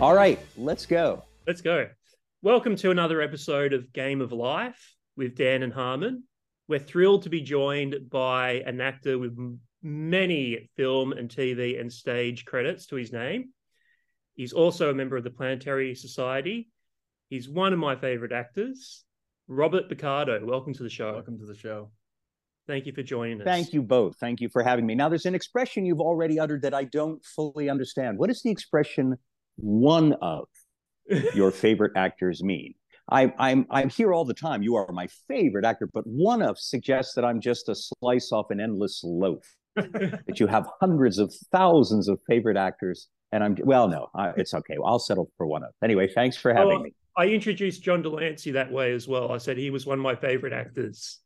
All right, let's go. Let's go. Welcome to another episode of Game of Life with Dan and Harmon. We're thrilled to be joined by an actor with many film and TV and stage credits to his name. He's also a member of the Planetary Society. He's one of my favorite actors, Robert Picardo. Welcome to the show. Welcome to the show. Thank you for joining us. Thank you both. Thank you for having me. Now, there's an expression you've already uttered that I don't fully understand. What is the expression one of your favorite actors mean? I, I'm I'm here all the time. You are my favorite actor, but one of suggests that I'm just a slice off an endless loaf. that you have hundreds of thousands of favorite actors, and I'm well, no, I, it's okay. I'll settle for one of. Anyway, thanks for having Oh, me. I introduced John de Lancie that way as well. I said he was one of my favorite actors.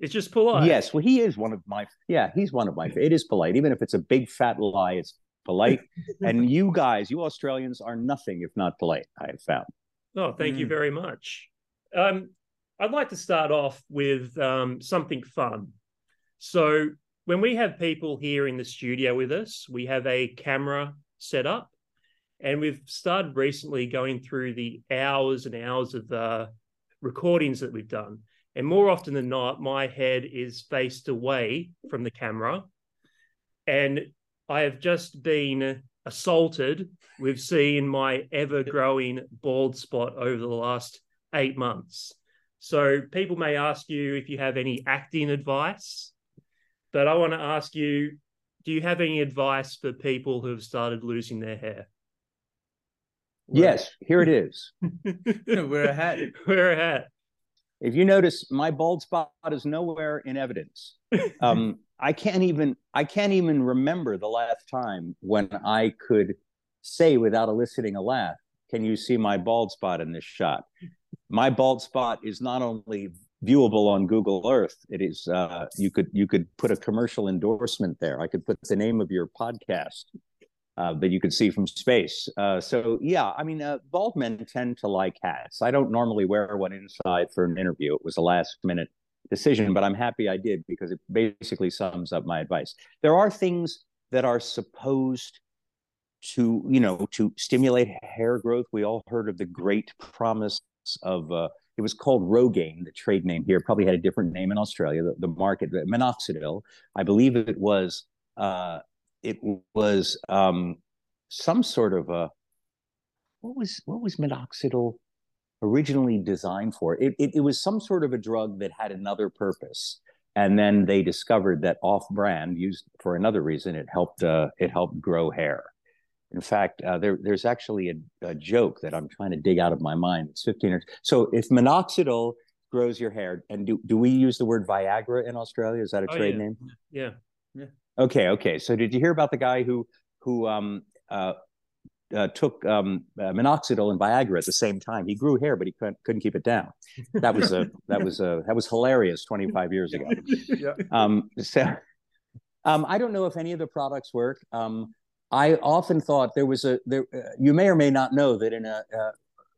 It's just polite. Yes, well, he is one of my. Yeah, he's one of my. It is polite, even if it's a big fat lie. It's polite, and you guys, you Australians, are nothing if not polite. I have found. Oh, thank you Mm. very much. Um, I'd like to start off with um, something fun. So, when we have people here in the studio with us, we have a camera set up, and we've started recently going through the hours and hours of uh, recordings that we've done. And more often than not, my head is faced away from the camera, and I have just been assaulted with seeing my ever growing bald spot over the last eight months. So people may ask you if you have any acting advice, but I want to ask you do you have any advice for people who have started losing their hair? Yes, here it is. Wear a hat. Wear a hat. If you notice, my bald spot is nowhere in evidence. Um, I can't even. I can't even remember the last time when I could say without eliciting a laugh, "Can you see my bald spot in this shot?" My bald spot is not only viewable on Google Earth. It is. Uh, you could you could put a commercial endorsement there. I could put the name of your podcast uh, that you could see from space. Uh, so yeah, I mean, uh, bald men tend to like hats. I don't normally wear one inside for an interview. It was a last minute decision, but I'm happy I did because it basically sums up my advice. There are things that are supposed to, you know, to stimulate hair growth. We all heard of the great promise of. Uh, it was called Rogaine, the trade name here. Probably had a different name in Australia. The, the market, minoxidil. I believe it was. Uh, it was um, some sort of a what was what was minoxidil originally designed for? It, it it was some sort of a drug that had another purpose, and then they discovered that off-brand, used for another reason, it helped uh, it helped grow hair. In fact, uh, there there's actually a, a joke that I'm trying to dig out of my mind. It's 15 or so. If minoxidil grows your hair, and do do we use the word Viagra in Australia? Is that a Oh, trade yeah. name? Yeah. Yeah. Okay, okay. So did you hear about the guy who who um, uh, uh, took um, uh, minoxidil and Viagra at the same time? He grew hair, but he couldn't, couldn't keep it down. That was a that was a that was hilarious twenty five years ago. Yeah. Um, so um, I don't know if any of the products work. Um, I often thought there was a there. Uh, you may or may not know that in a uh,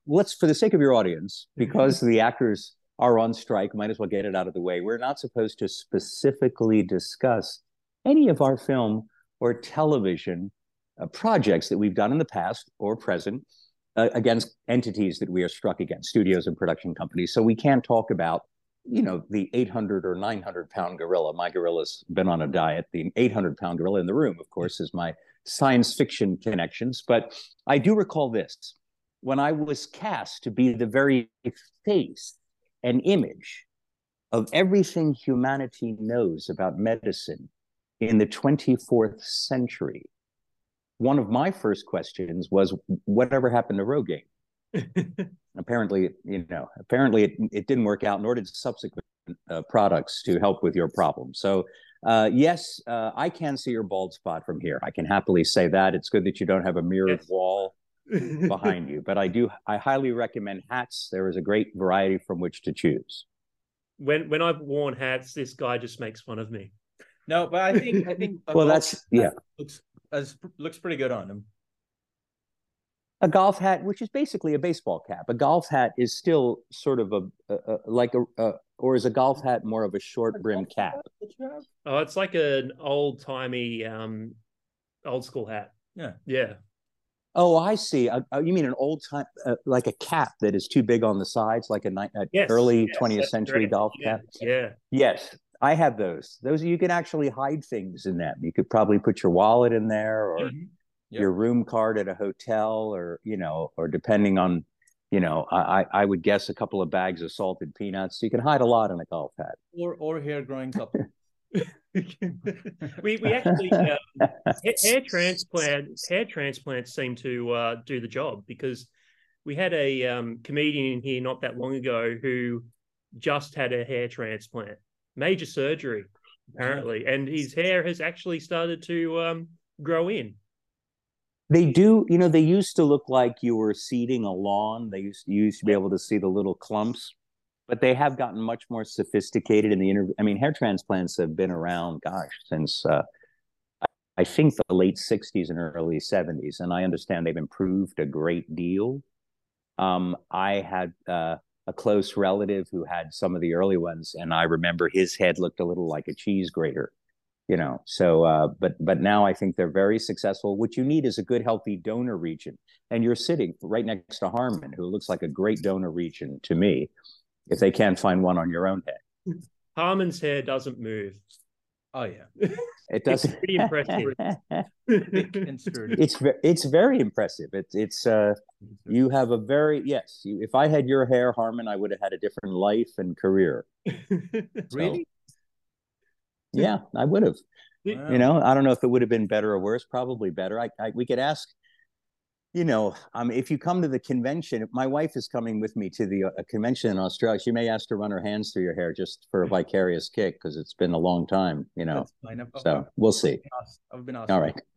let's for the sake of your audience, because the actors are on strike, might as well get it out of the way. We're not supposed to specifically discuss any of our film or television uh, projects that we've done in the past or present uh, against entities that we are struck against, studios and production companies. So we can't talk about, you know, the 800 or 900 pound gorilla. My gorilla's been on a diet. The 800 pound gorilla in the room, of course, is my science fiction connections. But I do recall this when I was cast to be the very face and image of everything humanity knows about medicine in the 24th century. One of my first questions was, whatever happened to Rogaine? apparently, you know, apparently it, it didn't work out, nor did subsequent uh, products to help with your problem. So, uh, yes, uh, I can see your bald spot from here. I can happily say that. It's good that you don't have a mirrored Yes. wall behind you, but I do, I highly recommend hats. There is a great variety from which to choose. when when I've worn hats, this guy just makes fun of me. No, but I think I think Well, that's, yeah. looks as looks pretty good on him. a golf hat, which is basically a baseball cap. A golf hat is still sort of a, a, a like a, a, or is a golf hat more of a short brim cap? Oh, it's like an old timey, um, old school hat. Yeah. Yeah. Oh, I see. Uh, uh, you mean an old time, uh, like a cap that is too big on the sides, like a, ni- a Yes, early yes, 20th that's century correct. golf Yeah, cap? yeah. Yes, I have those. Those you can actually hide things in them. You could probably put your wallet in there or Mhm. Yep. your room card at a hotel or, you know, or depending on, you know, I, I I would guess a couple of bags of salted peanuts. You can hide a lot in a golf hat. Or or hair growing up. we we actually um, hair transplant hair transplants seem to uh, do the job because we had a um, comedian in here not that long ago who just had a hair transplant, major surgery apparently, and his hair has actually started to um, grow in. They do, you know, they used to look like you were seeding a lawn. They used you used to be able to see the little clumps, but they have gotten much more sophisticated in the interview. I mean, hair transplants have been around, gosh, since uh, I think the late '60s and early '70s, and I understand they've improved a great deal. Um, I had uh, a close relative who had some of the early ones, and I remember his head looked a little like a cheese grater you know? So uh but but now i think they're very successful. What you need is a good healthy donor region. And you're sitting right next to harmon who looks like a great donor region to me if they can't find one on your own head. Harmon's hair doesn't move. Oh yeah. it doesn't pretty impressive. Thick it's it's very impressive it's it's uh you have a very yes you, if i had your hair harmon i would have had a different life and career really? yeah i would have Wow. you know i don't know if it would have been better or worse probably better i, I we could ask you know um if you come to the convention my wife is coming with me to the uh, convention in australia she may ask to run her hands through your hair just for a vicarious kick because it's been a long time you know That's fine. I've, I've so we'll see I've been asked. all right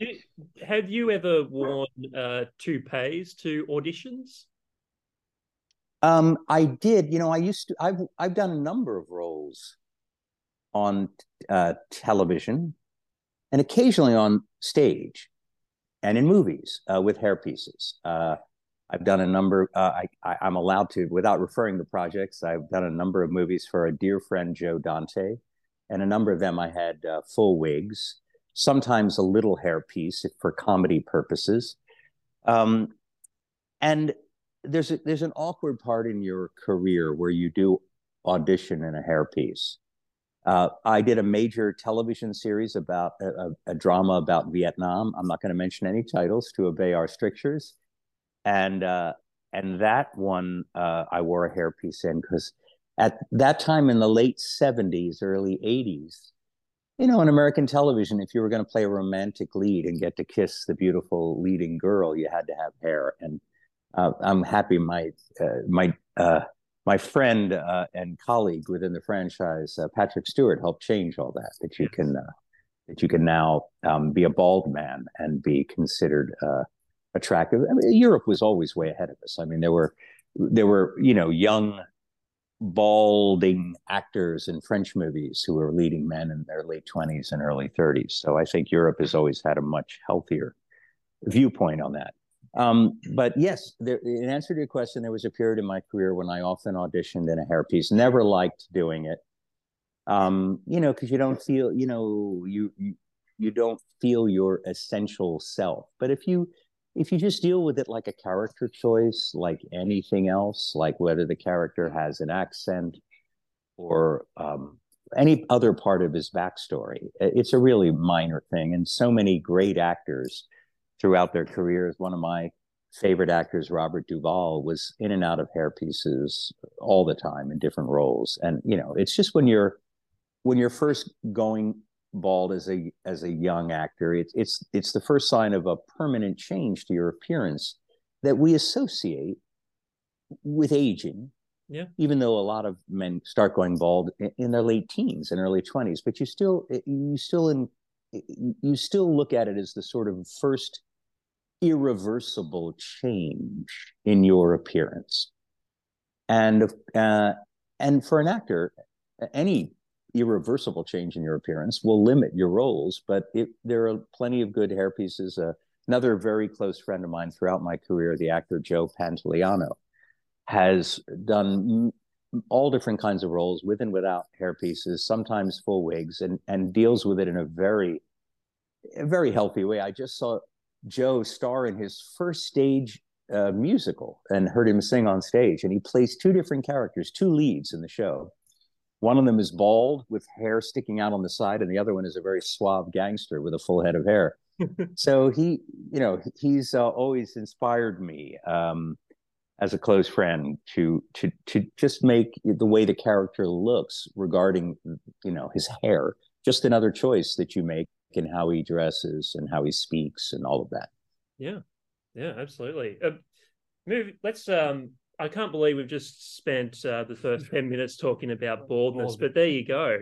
Do- Have you ever worn uh, toupees to auditions? um i did you know i used to i've i've done a number of roles on uh television and occasionally on stage and in movies uh, with hair pieces. Uh, I've done a number. Uh, I, I'm allowed to, without referring to projects. I've done a number of movies for a dear friend, Joe Dante, and a number of them I had uh, full wigs, sometimes a little hair piece for comedy purposes. Um, and there's a, there's an awkward part in your career where you do audition in a hairpiece. Uh, I did a major television series about a, a, a drama about Vietnam. I'm not going to mention any titles to obey our strictures, and uh, and that one uh, I wore a hairpiece in because at that time in the late 70s, early 80s, you know, in American television, if you were going to play a romantic lead and get to kiss the beautiful leading girl, you had to have hair. And uh, I'm happy my uh, my uh, my friend uh, and colleague within the franchise, uh, Patrick Stewart, helped change all that. That you can uh, that you can now um, be a bald man and be considered uh, attractive. I mean, Europe was always way ahead of us. I mean, there were there were you know young balding actors in French movies who were leading men in their late twenties and early thirties. So I think Europe has always had a much healthier viewpoint on that. Um, but yes, there, in answer to your question, there was a period in my career when I often auditioned in a hairpiece. Never liked doing it, um, you know, because you don't feel, you know, you, you you don't feel your essential self. But if you if you just deal with it like a character choice, like anything else, like whether the character has an accent or um, any other part of his backstory, it's a really minor thing. And so many great actors throughout their careers. One of my favorite actors, Robert Duvall, was in and out of hair pieces all the time in different roles. And you know, it's just when you're when you're first going bald as a as a young actor, it's it's it's the first sign of a permanent change to your appearance that we associate with aging. Yeah. Even though a lot of men start going bald in, in their late teens and early 20s, but you still you still in you still look at it as the sort of first irreversible change in your appearance. And uh, and for an actor any irreversible change in your appearance will limit your roles but it, there are plenty of good hair pieces. Uh, another very close friend of mine throughout my career the actor joe pantoliano has done all different kinds of roles with and without hair pieces sometimes full wigs and and deals with it in a very a very healthy way. I just saw Joe star in his first stage uh, musical and heard him sing on stage. And he plays two different characters, two leads in the show. One of them is bald with hair sticking out on the side, and the other one is a very suave gangster with a full head of hair. so he, you know, he's uh, always inspired me um, as a close friend to to to just make the way the character looks regarding, you know, his hair just another choice that you make in how he dresses and how he speaks and all of that. Yeah, yeah, absolutely. Uh, move. Let's. Um, I can't believe we've just spent uh, the first ten minutes talking about baldness, but there you go.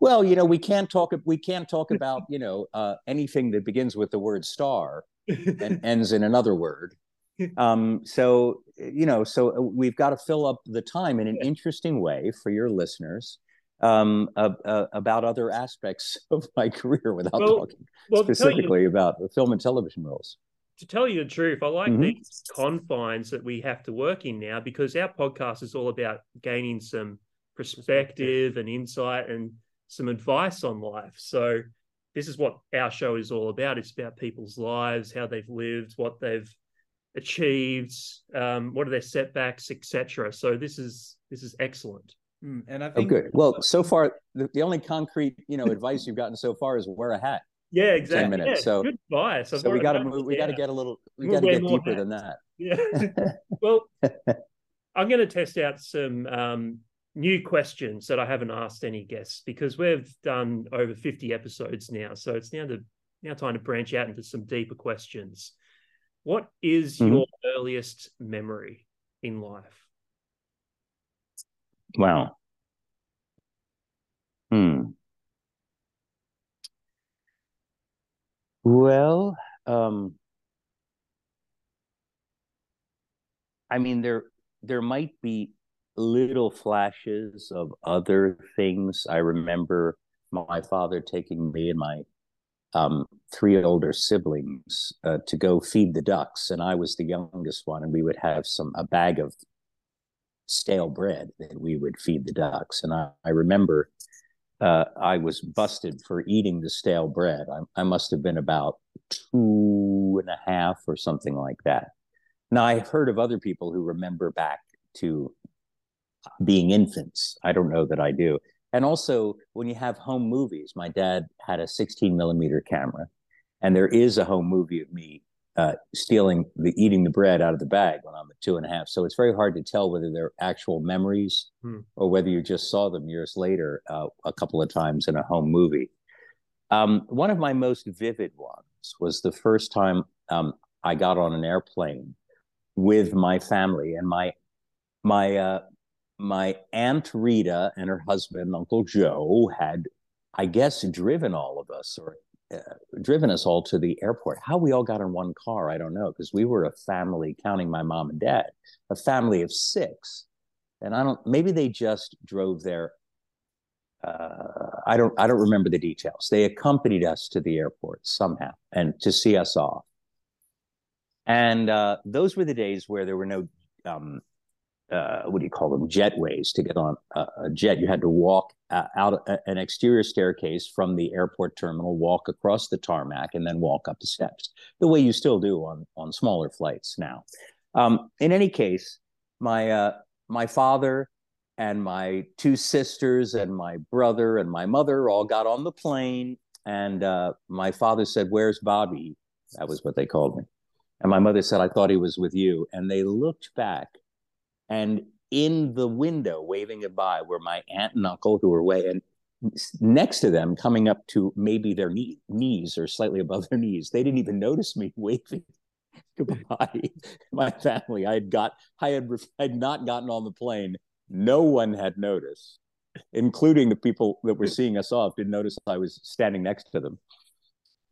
well, you know, we can't talk. We can't talk about you know uh, anything that begins with the word star and ends in another word. Um, so you know, so uh, we've got to fill up the time in an interesting way for your listeners um, uh, uh, about other aspects of my career without well, talking well, specifically you, about the film and television roles. To tell you the truth, I like mm-hmm. these confines that we have to work in now because our podcast is all about gaining some perspective and insight and some advice on life. So this is what our show is all about. It's about people's lives, how they've lived, what they've achieved, um, what are their setbacks, etc. So this is this is excellent. Mm, and I think oh, good. Well, so far the, the only concrete you know advice you've gotten so far is wear a hat. Yeah, exactly. Ten minutes. Yeah, so good advice. so we got to move. We got to get a little. We got to get deeper hats. than that. Yeah. well, I'm going to test out some um, new questions that I haven't asked any guests because we've done over 50 episodes now. So it's now the now time to branch out into some deeper questions. What is mm-hmm. your earliest memory in life? Wow. Hmm. Well, um, I mean, there there might be little flashes of other things. I remember my father taking me and my um, three older siblings uh, to go feed the ducks, and I was the youngest one, and we would have some a bag of stale bread that we would feed the ducks. And I, I remember uh, I was busted for eating the stale bread. I, I must have been about two and a half or something like that. Now, I've heard of other people who remember back to being infants. I don't know that I do. And also, when you have home movies, my dad had a 16 millimeter camera, and there is a home movie of me uh, stealing the eating the bread out of the bag when I'm at two and a half. So it's very hard to tell whether they're actual memories hmm. or whether you just saw them years later uh, a couple of times in a home movie. Um, one of my most vivid ones was the first time um, I got on an airplane with my family and my my uh, my aunt Rita and her husband Uncle Joe had, I guess, driven all of us or uh, driven us all to the airport. How we all got in one car, I don't know, because we were a family, counting my mom and dad, a family of six. And I don't, maybe they just drove there. Uh, I don't, I don't remember the details. They accompanied us to the airport somehow and to see us off. And uh, those were the days where there were no um, uh, what do you call them jetways to get on a, a jet. You had to walk uh, out a, an exterior staircase from the airport terminal walk across the tarmac and then walk up the steps the way you still do on on smaller flights now. Um, in any case my uh, my father and my two sisters and my brother and my mother all got on the plane and uh, my father said where's bobby? That was what they called me. And my mother said i thought he was with you. And they looked back and in the window, waving goodbye, were my aunt and uncle who were way and next to them, coming up to maybe their knee, knees or slightly above their knees. They didn't even notice me waving goodbye. my family, I had got, I had, I had not gotten on the plane. No one had noticed, including the people that were seeing us off, didn't notice I was standing next to them.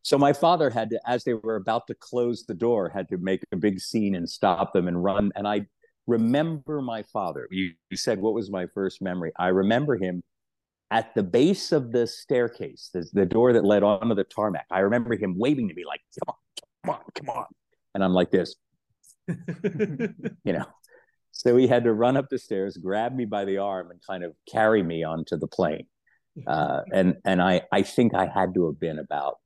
So my father had to, as they were about to close the door, had to make a big scene and stop them and run. And I remember my father. You, you said, What was my first memory? I remember him at the base of the staircase, the, the door that led onto the tarmac. I remember him waving to me, like, Come on, come on, come on. And I'm like this, you know. So he had to run up the stairs, grab me by the arm, and kind of carry me onto the plane. Uh, and and I I think I had to have been about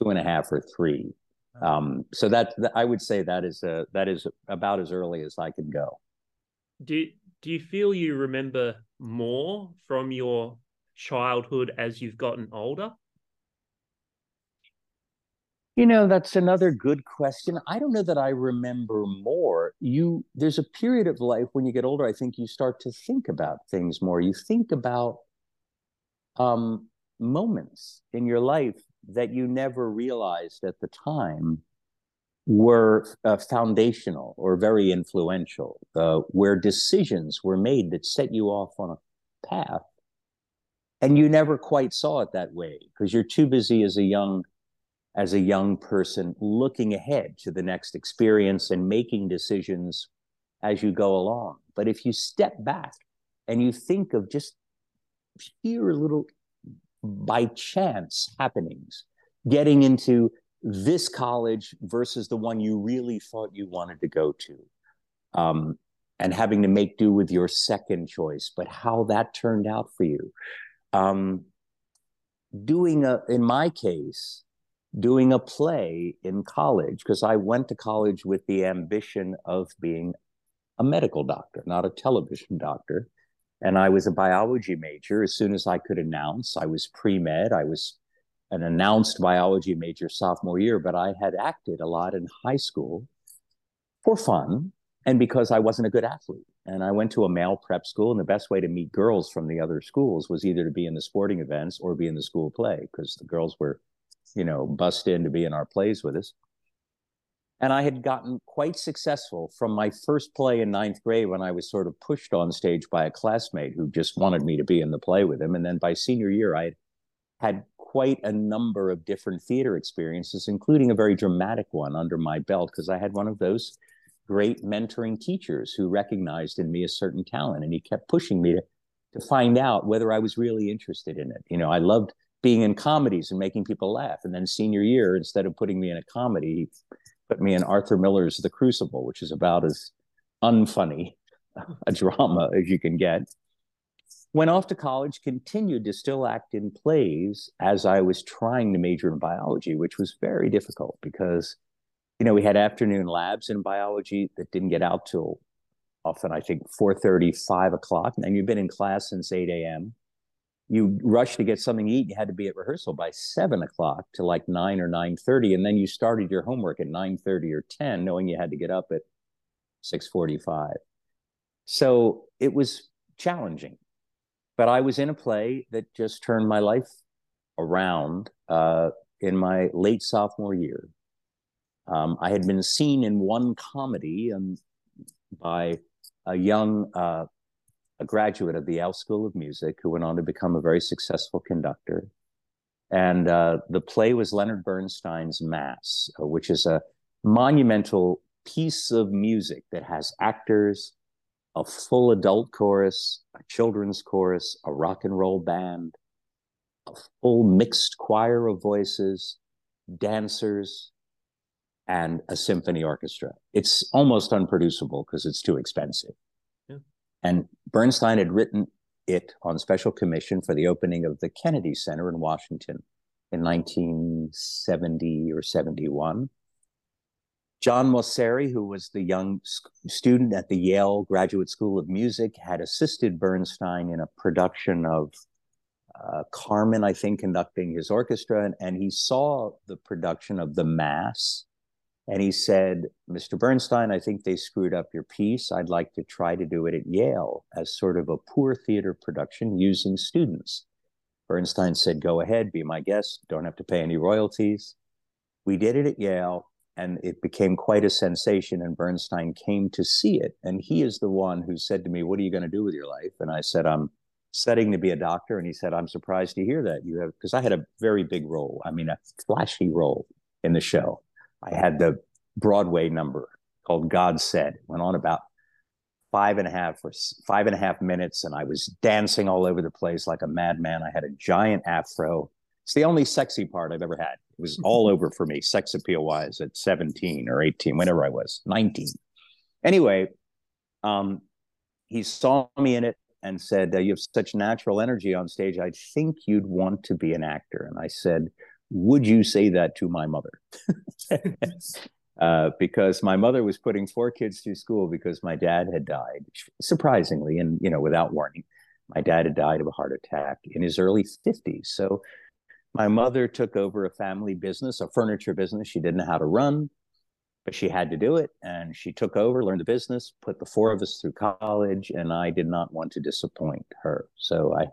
two and a half or three. Um, so that, that I would say that is a, that is about as early as I could go. Do do you feel you remember more from your childhood as you've gotten older? You know, that's another good question. I don't know that I remember more. You there's a period of life when you get older, I think you start to think about things more. You think about um moments in your life that you never realized at the time were uh, foundational or very influential, uh, where decisions were made that set you off on a path. And you never quite saw it that way because you're too busy as a young as a young person looking ahead to the next experience and making decisions as you go along. But if you step back and you think of just pure little by chance happenings, getting into this college versus the one you really thought you wanted to go to, um, and having to make do with your second choice, but how that turned out for you. Um, doing a, in my case, doing a play in college because I went to college with the ambition of being a medical doctor, not a television doctor. And I was a biology major. As soon as I could announce, I was pre med. I was an announced biology major sophomore year, but I had acted a lot in high school for fun and because I wasn't a good athlete. And I went to a male prep school, and the best way to meet girls from the other schools was either to be in the sporting events or be in the school play because the girls were you know, bust in to be in our plays with us. And I had gotten quite successful from my first play in ninth grade when I was sort of pushed on stage by a classmate who just wanted me to be in the play with him. And then by senior year, I had quite a number of different theater experiences, including a very dramatic one under my belt, because I had one of those great mentoring teachers who recognized in me a certain talent. And he kept pushing me to, to find out whether I was really interested in it. You know, I loved being in comedies and making people laugh. And then senior year, instead of putting me in a comedy, he put me in Arthur Miller's The Crucible, which is about as unfunny a drama as you can get. Went off to college, continued to still act in plays as I was trying to major in biology, which was very difficult because, you know, we had afternoon labs in biology that didn't get out till often, I think, 4.30, 5 o'clock. And you've been in class since 8 a.m you rushed to get something to eat. You had to be at rehearsal by seven o'clock to like nine or nine thirty, and then you started your homework at nine thirty or ten, knowing you had to get up at six forty-five. So it was challenging, but I was in a play that just turned my life around uh, in my late sophomore year. Um, I had been seen in one comedy um, by a young uh, a graduate of the Yale School of Music who went on to become a very successful conductor. And uh, the play was Leonard Bernstein's Mass, uh, which is a monumental piece of music that has actors, a full adult chorus, a children's chorus, a rock and roll band, a full mixed choir of voices, dancers, and a symphony orchestra. It's almost unproducible because it's too expensive. And Bernstein had written it on special commission for the opening of the Kennedy Center in Washington in 1970 or 71. John Mauceri, who was the young student at the Yale Graduate School of Music, had assisted Bernstein in a production of uh, Carmen, I think, conducting his orchestra. And, and he saw the production of The Mass and he said, Mr. Bernstein, I think they screwed up your piece. I'd like to try to do it at Yale as sort of a poor theater production using students. Bernstein said, Go ahead, be my guest, don't have to pay any royalties. We did it at Yale, and it became quite a sensation. And Bernstein came to see it. And he is the one who said to me, What are you going to do with your life? And I said, I'm studying to be a doctor. And he said, I'm surprised to hear that you have, because I had a very big role, I mean, a flashy role in the show. I had the Broadway number called God Said. went on about five and a half or five and a half minutes, and I was dancing all over the place like a madman. I had a giant afro. It's the only sexy part I've ever had. It was all over for me, sex appeal wise, at 17 or 18, whenever I was, 19. Anyway, um, he saw me in it and said, You have such natural energy on stage. I think you'd want to be an actor. And I said, would you say that to my mother? uh, because my mother was putting four kids through school because my dad had died, surprisingly, and you know, without warning. My dad had died of a heart attack in his early 50s. So my mother took over a family business, a furniture business she didn't know how to run, but she had to do it. And she took over, learned the business, put the four of us through college, and I did not want to disappoint her. So I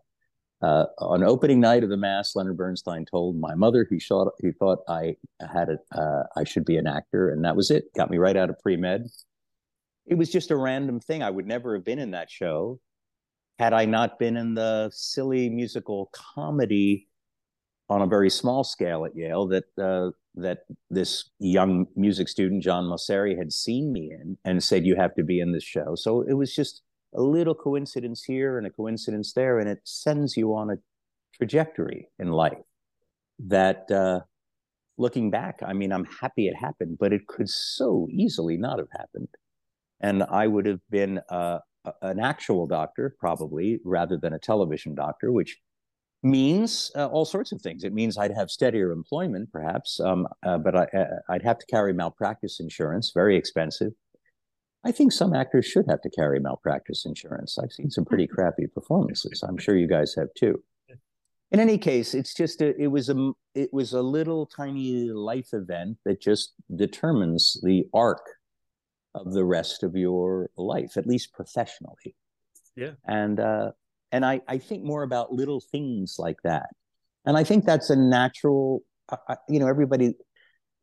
uh, on opening night of the mass, Leonard Bernstein told my mother he thought he thought I had a, uh, I should be an actor, and that was it. Got me right out of pre med. It was just a random thing. I would never have been in that show had I not been in the silly musical comedy on a very small scale at Yale that uh, that this young music student John Mauceri had seen me in and said you have to be in this show. So it was just a little coincidence here and a coincidence there, and it sends you on a trajectory in life that uh, looking back, I mean, I'm happy it happened, but it could so easily not have happened. And I would have been uh, an actual doctor, probably, rather than a television doctor, which means uh, all sorts of things. It means I'd have steadier employment, perhaps, um, uh, but I, would uh, have to carry malpractice insurance, very expensive. I think some actors should have to carry malpractice insurance. I've seen some pretty crappy performances. I'm sure you guys have too. In any case, it's just a, it was a it was a little tiny life event that just determines the arc of the rest of your life, at least professionally. Yeah. And uh, and I I think more about little things like that, and I think that's a natural. Uh, you know, everybody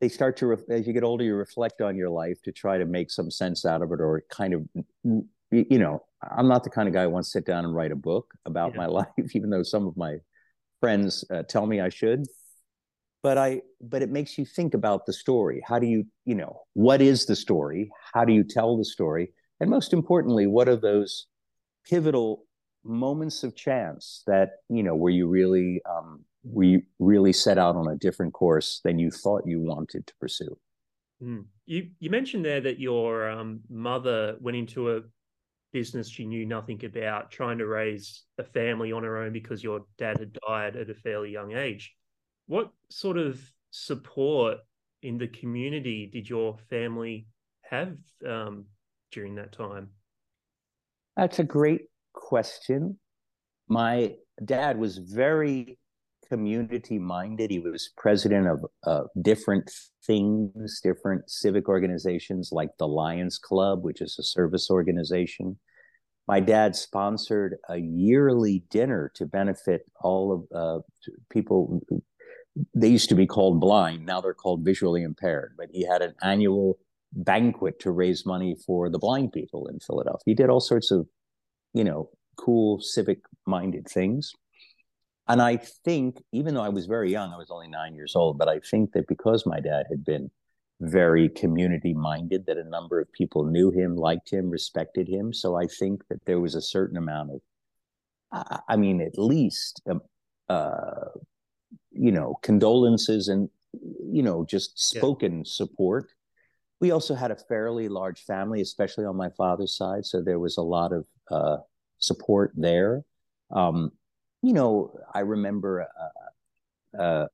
they start to as you get older you reflect on your life to try to make some sense out of it or kind of you know i'm not the kind of guy who wants to sit down and write a book about yeah. my life even though some of my friends uh, tell me i should but i but it makes you think about the story how do you you know what is the story how do you tell the story and most importantly what are those pivotal moments of chance that you know where you really um, we really set out on a different course than you thought you wanted to pursue. Mm. You you mentioned there that your um, mother went into a business she knew nothing about, trying to raise a family on her own because your dad had died at a fairly young age. What sort of support in the community did your family have um, during that time? That's a great question. My dad was very community minded. He was president of uh, different things, different civic organizations like the Lions Club, which is a service organization. My dad sponsored a yearly dinner to benefit all of uh, people. They used to be called blind, now they're called visually impaired, but he had an annual banquet to raise money for the blind people in Philadelphia. He did all sorts of, you know, cool civic minded things and I think, even though I was very young, I was only nine years old, but I think that because my dad had been very community minded, that a number of people knew him, liked him, respected him. So I think that there was a certain amount of, I mean, at least, um, uh, you know, condolences and, you know, just spoken yeah. support. We also had a fairly large family, especially on my father's side. So there was a lot of uh, support there. Um, you know, I remember a, a,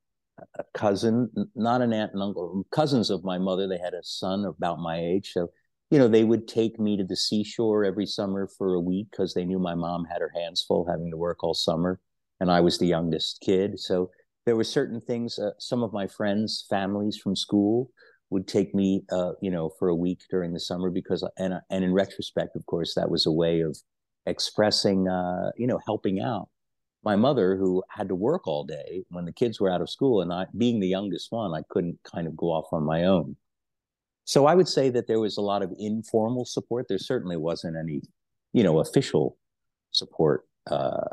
a, cousin, not an aunt and uncle, cousins of my mother. They had a son about my age. So, you know, they would take me to the seashore every summer for a week because they knew my mom had her hands full having to work all summer. And I was the youngest kid. So there were certain things, uh, some of my friends' families from school would take me, uh, you know, for a week during the summer because, and, and in retrospect, of course, that was a way of expressing, uh, you know, helping out my mother who had to work all day when the kids were out of school and I being the youngest one I couldn't kind of go off on my own. So I would say that there was a lot of informal support. There certainly wasn't any, you know, official support uh,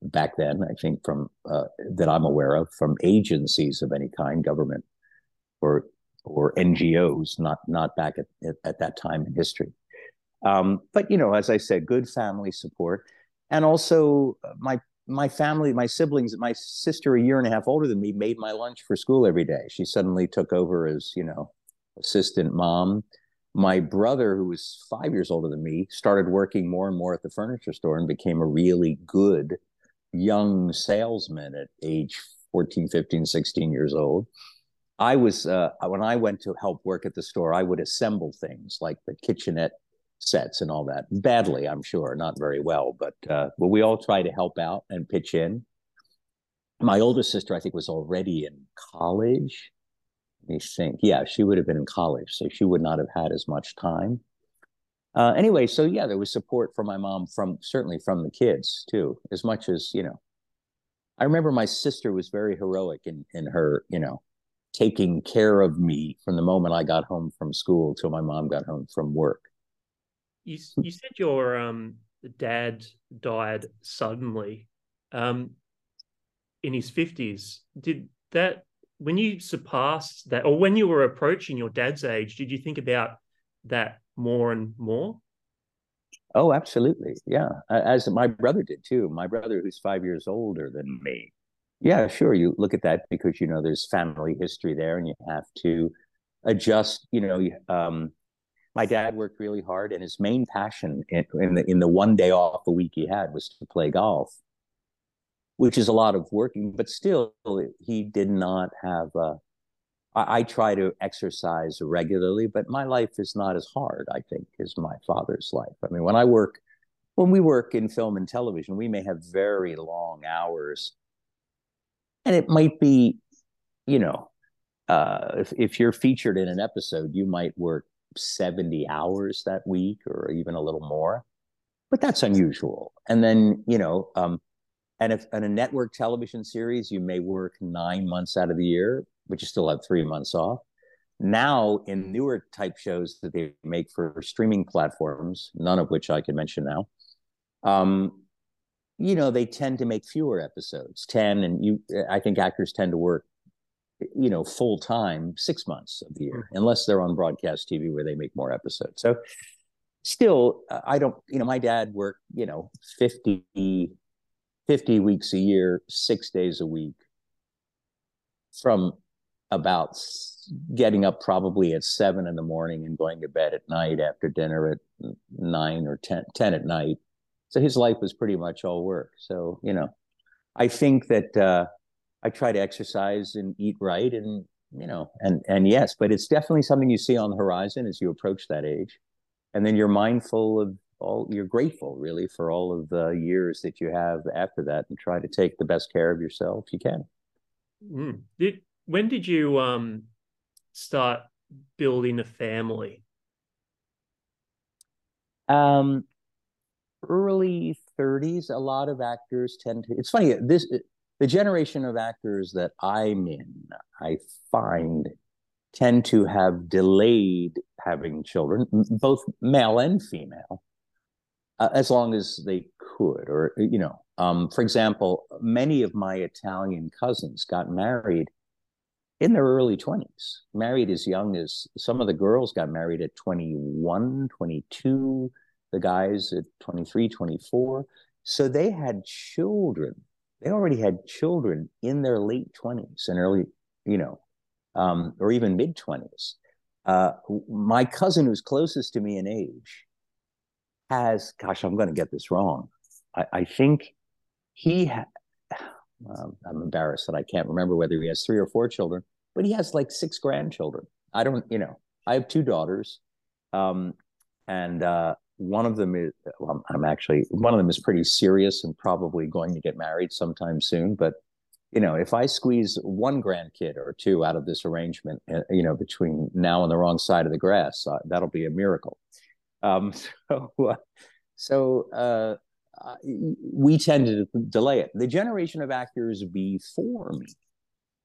back then. I think from uh, that I'm aware of from agencies of any kind, government or or NGOs, not not back at, at, at that time in history. Um, but you know, as I said, good family support and also uh, my my family, my siblings, my sister, a year and a half older than me, made my lunch for school every day. She suddenly took over as you know assistant mom. My brother, who was five years older than me, started working more and more at the furniture store and became a really good young salesman at age 14, 15, 16 years old. I was uh, when I went to help work at the store, I would assemble things like the kitchenette sets and all that. Badly, I'm sure, not very well, but uh, but we all try to help out and pitch in. My older sister, I think, was already in college. Let me think. Yeah, she would have been in college, so she would not have had as much time. Uh, anyway, so yeah, there was support from my mom from certainly from the kids too, as much as you know. I remember my sister was very heroic in in her, you know, taking care of me from the moment I got home from school till my mom got home from work. You you said your um dad died suddenly, um, in his fifties. Did that when you surpassed that, or when you were approaching your dad's age? Did you think about that more and more? Oh, absolutely. Yeah. As my brother did too. My brother, who's five years older than me. Yeah, sure. You look at that because, you know, there's family history there and you have to adjust. You know, um, my dad worked really hard and his main passion in, in, the, in the one day off a week he had was to play golf, which is a lot of working, but still, he did not have. Uh, I, I, try to exercise regularly, but my life is not as hard, I think, as my father's life. I mean, when I work, when we work in film and television, we may have very long hours. And it might be, you know, uh, if, if you're featured in an episode, you might work 70 hours that week or even a little more. But that's unusual. And then, you know, um, and if in a network television series, you may work nine months out of the year, but you still have three months off. Now, in newer type shows that they make for streaming platforms, none of which I can mention now, um, you know, they tend to make fewer episodes, 10, and you, I think actors tend to work, you know, full time six months of the year, mm-hmm. unless they're on broadcast TV where they make more episodes. So, still, I don't, you know, my dad worked, you know, 50, 50 weeks a year, six days a week from about getting up probably at seven in the morning and going to bed at night after dinner at nine or 10, 10 at night. So his life was pretty much all work. So, you know, I think that uh, I try to exercise and eat right and, you know, and, and yes, but it's definitely something you see on the horizon as you approach that age. And then you're mindful of all, you're grateful really for all of the years that you have after that and try to take the best care of yourself you can. Mm. Did when did you um start building a family? Um, early 30s. A lot of actors tend to. It's funny. This the generation of actors that I'm in, I find tend to have delayed having children, both male and female, uh, as long as they could, or you know, um, for example, many of my Italian cousins got married in their early 20s, married as young as some of the girls got married at 21, 22, the guys at 23, 24. So they had children. They already had children in their late 20s and early, you know, um, or even mid 20s. Uh, my cousin, who's closest to me in age, has, gosh, I'm going to get this wrong. I, I think he ha- um, I'm embarrassed that I can't remember whether he has three or four children, but he has like six grandchildren. I don't, you know, I have two daughters, um, and uh, one of them is, well, I'm actually one of them is pretty serious and probably going to get married sometime soon. But you know, if I squeeze one grandkid or two out of this arrangement, uh, you know, between now and the wrong side of the grass, uh, that'll be a miracle. Um, so, uh, so uh, we tend to delay it. The generation of actors before me,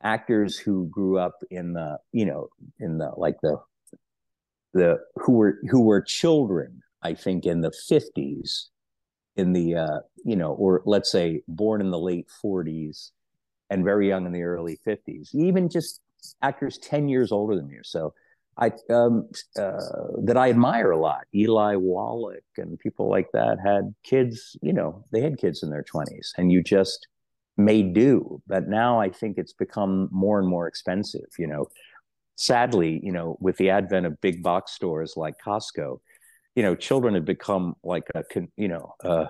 actors who grew up in the, you know, in the like the the who were who were children, I think, in the fifties, in the uh, you know, or let's say born in the late forties and very young in the early fifties, even just actors ten years older than me or so I um, uh, that I admire a lot. Eli Wallach and people like that had kids. You know, they had kids in their twenties, and you just may do. But now I think it's become more and more expensive. You know, sadly, you know, with the advent of big box stores like Costco, you know, children have become like a you know. Uh,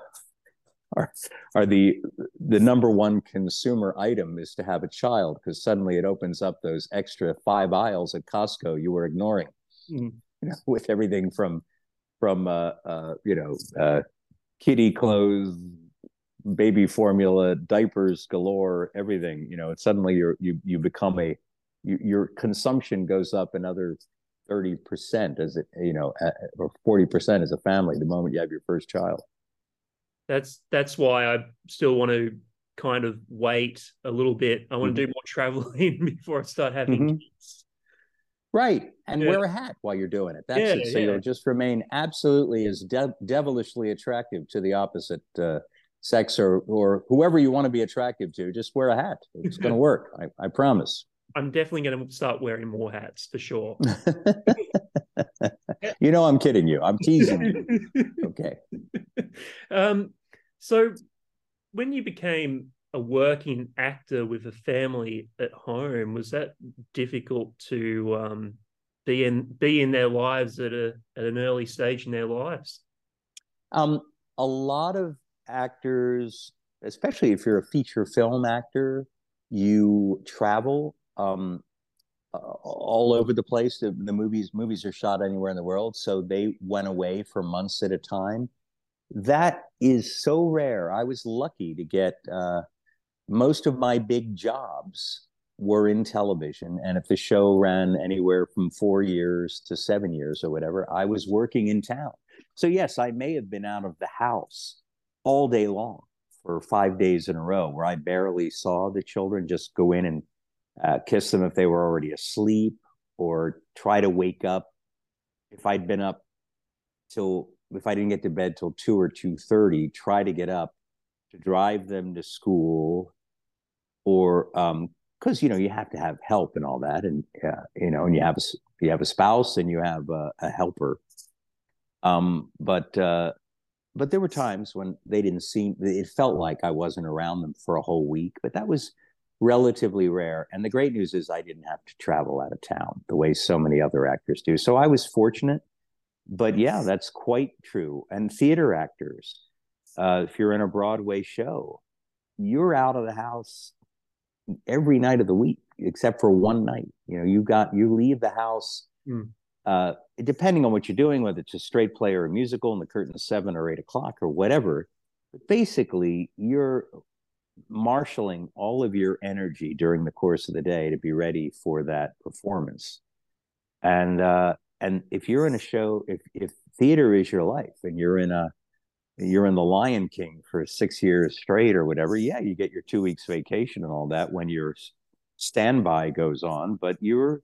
are are the the number one consumer item is to have a child because suddenly it opens up those extra five aisles at Costco you were ignoring, mm. you know, with everything from from uh, uh, you know uh, kitty clothes, baby formula, diapers galore, everything. You know, suddenly you're you you become a you, your consumption goes up another 30% as it you know or 40% as a family the moment you have your first child that's that's why i still want to kind of wait a little bit i want mm-hmm. to do more traveling before i start having mm-hmm. kids right and yeah. wear a hat while you're doing it that's yeah, it so yeah. you'll just remain absolutely as de- devilishly attractive to the opposite uh, sex or or whoever you want to be attractive to just wear a hat it's going to work I, I promise I'm definitely going to start wearing more hats for sure. you know, I'm kidding you. I'm teasing you. Okay. Um, so, when you became a working actor with a family at home, was that difficult to um, be in be in their lives at a at an early stage in their lives? Um, a lot of actors, especially if you're a feature film actor, you travel um, all over the place. The, the, movies movies are shot anywhere in the world, so they went away for months at a time. That is so rare. I was lucky to get uh, most of my big jobs were in television, and if the show ran anywhere from four years to seven years or whatever, I was working in town. So yes, I may have been out of the house all day long for five days in a row, where I barely saw the children. Just go in and uh, kiss them if they were already asleep, or try to wake up if I'd been up till if I didn't get to bed till two or two thirty. Try to get up to drive them to school, or because um, you know you have to have help and all that, and uh, you know, and you have a you have a spouse and you have a, a helper. Um, but uh, but there were times when they didn't seem. It felt like I wasn't around them for a whole week, but that was relatively rare. And the great news is I didn't have to travel out of town the way so many other actors do. So I was fortunate. But yeah, that's quite true. And theater actors, uh, if you're in a Broadway show, you're out of the house every night of the week except for one night. You know, you got you leave the house. Mm. Uh, depending on what you're doing, whether it's a straight play or a musical, and the curtain is seven or eight o'clock or whatever. But basically, you're marshaling all of your energy during the course of the day to be ready for that performance. And uh, and if you're in a show, if if theater is your life, and you're in a you're in the Lion King for six years straight or whatever, yeah, you get your two weeks vacation and all that when your standby goes on, but you're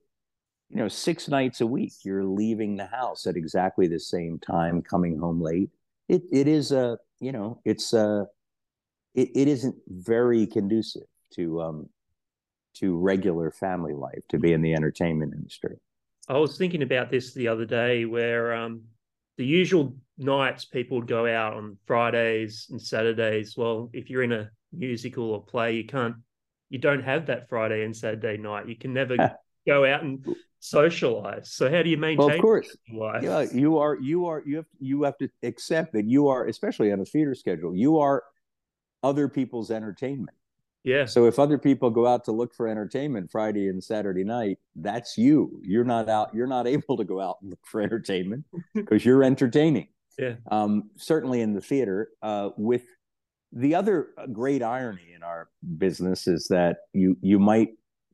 you know six nights a week you're leaving the house at exactly the same time coming home late it it is a you know it's a it, it isn't very conducive to um, to regular family life to be in the entertainment industry. I was thinking about this the other day, where um, the usual nights people would go out on Fridays and Saturdays. Well, if you're in a musical or play, you can't, you don't have that Friday and Saturday night. You can never go out and socialize. So how do you maintain? Well, of course, life? yeah, you are, you are, you have, you have to accept that you are, especially on a theater schedule, you are other people's entertainment. Yeah. So if other people go out to look for entertainment Friday and Saturday night, that's you. You're not out. You're not able to go out and look for entertainment because you're entertaining. Yeah. Um, certainly in the theater. Uh, with the other great irony in our business is that you you might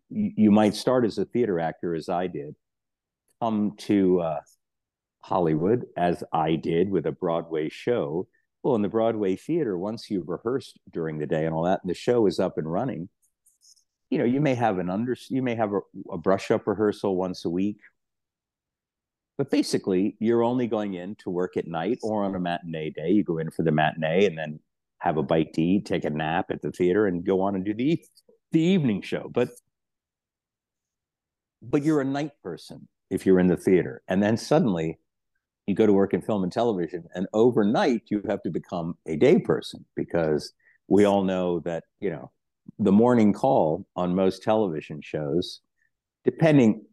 you might start as a theater actor, as I did, come to uh, Hollywood as I did with a Broadway show, well, in the Broadway theater, once you've rehearsed during the day and all that, and the show is up and running, you know, you may have an under, you may have a, a brush up rehearsal once a week, but basically, you're only going in to work at night or on a matinee day. You go in for the matinee and then have a bite to eat, take a nap at the theater, and go on and do the the evening show. But but you're a night person if you're in the theater, and then suddenly you go to work in film and television, and overnight you have to become a day person because we all know that you know the morning call on most television shows, depending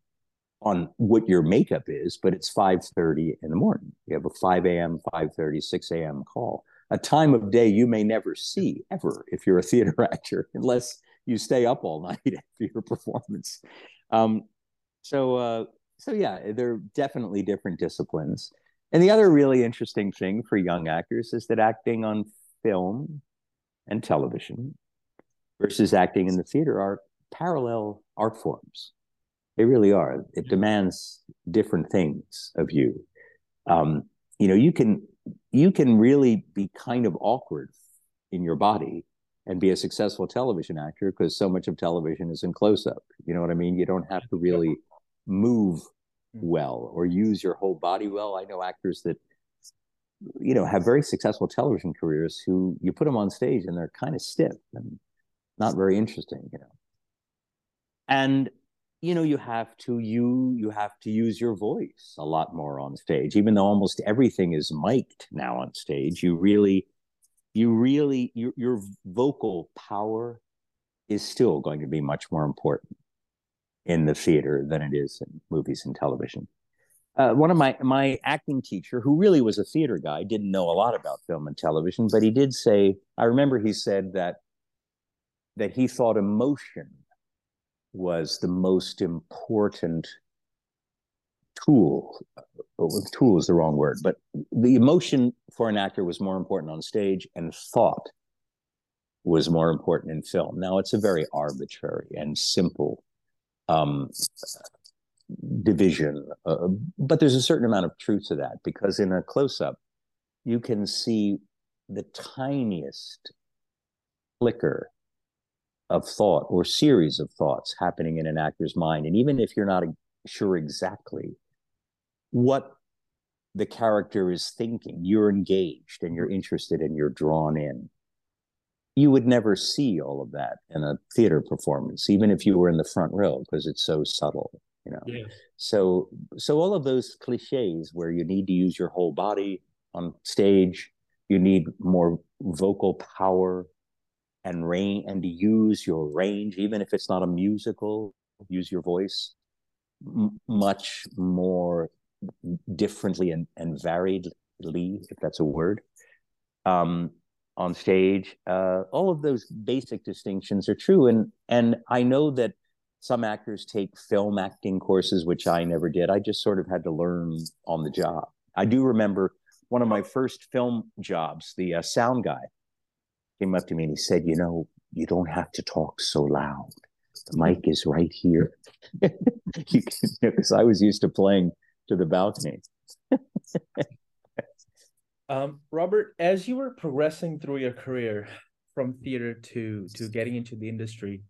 on what your makeup is, but it's 5:30 in the morning. You have a 5 a.m., 5:30, 6 a.m. call. a time of day you may never see ever if you're a theater actor, unless you stay up all night after your performance. Um, so, uh, so yeah, they're definitely different disciplines. And the other really interesting thing for young actors is that acting on film and television versus acting in the theater are parallel art forms. They really are. It demands different things of you. Um, you know, you can you can really be kind of awkward in your body and be a successful television actor because so much of television is in close up. You know what I mean? You don't have to really move Mm-hmm. well or use your whole body well. I know actors that you know have very successful television careers who you put them on stage and they're kind of stiff and not very interesting, you know. And you know you have to you you have to use your voice a lot more on stage even though almost everything is mic'd now on stage you really you really your, your vocal power is still going to be much more important in the theater than it is in movies and television uh, one of my my acting teacher who really was a theater guy didn't know a lot about film and television but he did say i remember he said that that he thought emotion was the most important tool. Tool is the wrong word, but the emotion for an actor was more important on stage, and thought was more important in film. Now, it's a very arbitrary and simple um, division, uh, but there's a certain amount of truth to that because in a close up, you can see the tiniest flicker of thought or series of thoughts happening in an actor's mind. And even if you're not sure exactly what the character is thinking, you're engaged and you're interested and you're drawn in. You would never see all of that in a theater performance, even if you were in the front row, because it's so subtle, you know. Yeah. So so all of those cliches where you need to use your whole body on stage, you need more vocal power, and range and to use your range, even if it's not a musical, use your voice m- much more differently and, and variedly, if that's a word, um, on stage. Uh, all of those basic distinctions are true. And and I know that some actors take film acting courses, which I never did. I just sort of had to learn on the job. I do remember one of my first film jobs, the uh, sound guy came up to me and he said, You know, you don't have to talk so loud. The mic is right here. Because I was used to playing to the balcony. um, Robert, as you were progressing through your career from theater to to getting into the industry,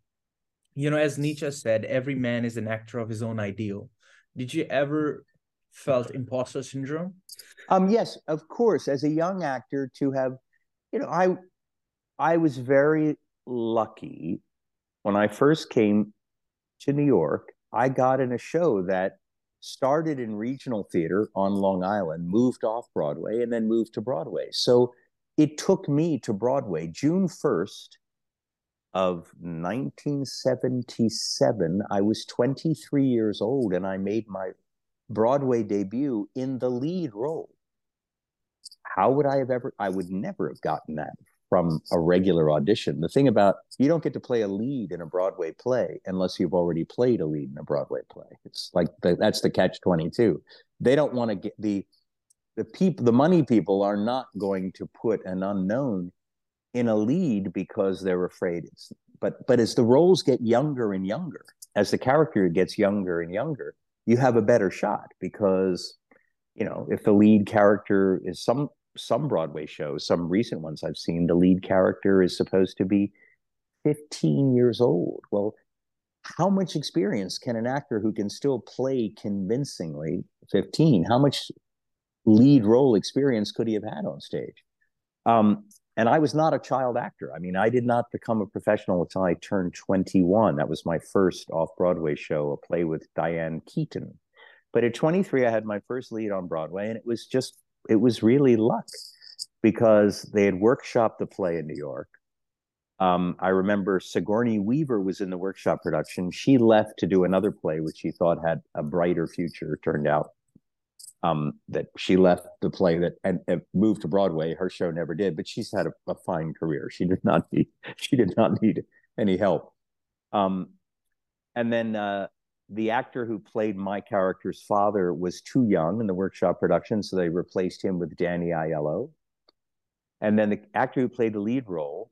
you know, as Nietzsche said, every man is an actor of his own ideal. Did you ever felt imposter syndrome? Um, yes, of course. As a young actor, to have, you know, I I was very lucky when I first came to New York. I got in a show that started in regional theater on Long Island, moved off Broadway, and then moved to Broadway. So it took me to Broadway June 1st of 1977. I was 23 years old and I made my Broadway debut in the lead role. How would I have ever? I would never have gotten that from a regular audition. The thing about you don't get to play a lead in a Broadway play unless you've already played a lead in a Broadway play. It's like the, that's the catch 22. They don't want to get the the people the money people are not going to put an unknown in a lead because they're afraid it's but but as the roles get younger and younger, as the character gets younger and younger, you have a better shot because you know if the lead character is some some Broadway shows, some recent ones I've seen, the lead character is supposed to be 15 years old. Well, how much experience can an actor who can still play convincingly 15 how much lead role experience could he have had on stage? Um, and i was not a child actor. I mean i did not become a professional until i turned 21 that was my first off-broadway show a play with diane keaton. But at 23 i had my first lead on broadway and it was just it was really luck because they had workshopped the play in New York. Um, I remember Sigourney Weaver was in the workshop production. She left to do another play, which she thought had a brighter future, turned out. um, that she left the play that and, and, moved to Broadway. Her show never did, but she's had a, a, fine career. She did not need she did not need any help. Um, and then uh, the actor who played my character's father was too young in the workshop production, so they replaced him with Danny Aiello. And then the actor who played the lead role,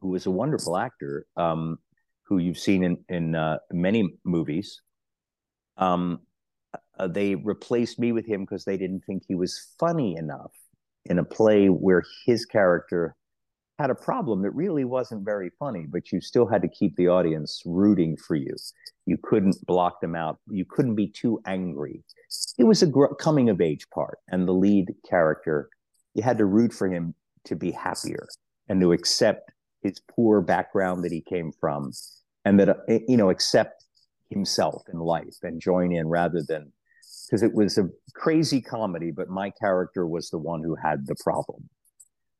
who was a wonderful actor, um, who you've seen in in uh, many movies, um, uh, they replaced me with him because they didn't think he was funny enough in a play where his character had a problem that really wasn't very funny, but you still had to keep the audience rooting for you. You couldn't block them out. You couldn't be too angry. It was a coming of age part, and the lead character, you had to root for him to be happier and to accept his poor background that he came from, and that uh, you know accept himself in life and join in rather than because it was a crazy comedy, but my character was the one who had the problem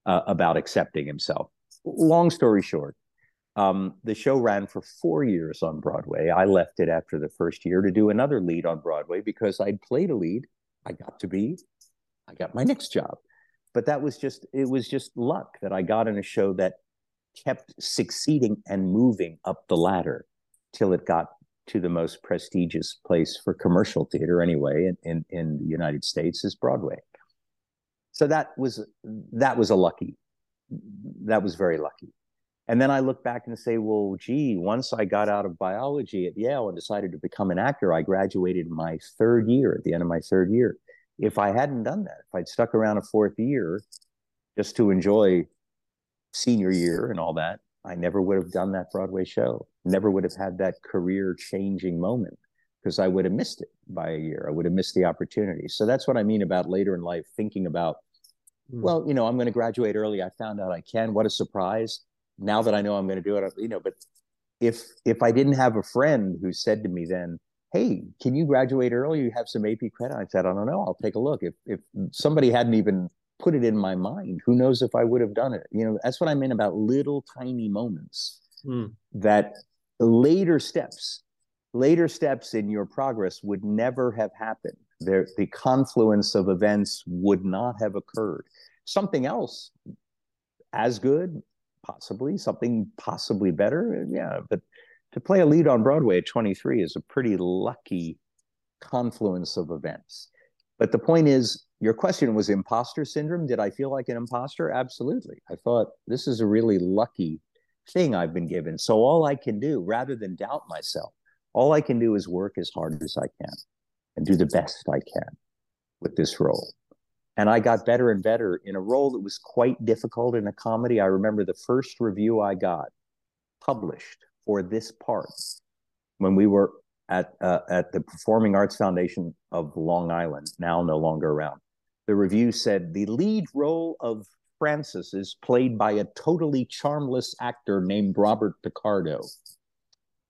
uh, about accepting himself. Long story short, um, the show ran for four years on Broadway. I left it after the first year to do another lead on Broadway because I'd played a lead. I got to be, I got my next job. But that was just, it was just luck that I got in a show that kept succeeding and moving up the ladder till it got to the most prestigious place for commercial theater anyway in, in, in the United States is Broadway. So that was that was a lucky, that was very lucky. And then I look back and say, well, gee, once I got out of biology at Yale and decided to become an actor, I graduated my third year at the end of my third year. If I hadn't done that, if I'd stuck around a fourth year just to enjoy senior year and all that, I never would have done that Broadway show. Never would have had that career changing moment because I would have missed it by a year. I would have missed the opportunity. So that's what I mean about later in life, thinking about, mm. well, you know, I'm going to graduate early. I found out I can. What a surprise. Now that I know I'm going to do it, you know, but if if I didn't have a friend who said to me then, hey, can you graduate early? You have some AP credit. I said, I don't know. I'll take a look. If if somebody hadn't even put it in my mind, who knows if I would have done it? You know, that's what I mean about little tiny moments mm. that later steps later steps in your progress would never have happened. There, the confluence of events would not have occurred. Something else as good, possibly, something possibly better, yeah. But to play a lead on Broadway at 23 is a pretty lucky confluence of events. But the point is, your question was imposter syndrome. Did I feel like an imposter? Absolutely. I thought this is a really lucky thing I've been given. So all I can do, rather than doubt myself, all I can do is work as hard as I can and do the best I can with this role. And I got better and better in a role that was quite difficult in a comedy. I remember the first review I got published for this part when we were at uh, at the Performing Arts Foundation of Long Island, now no longer around. The review said the lead role of Francis is played by a totally charmless actor named Robert Picardo.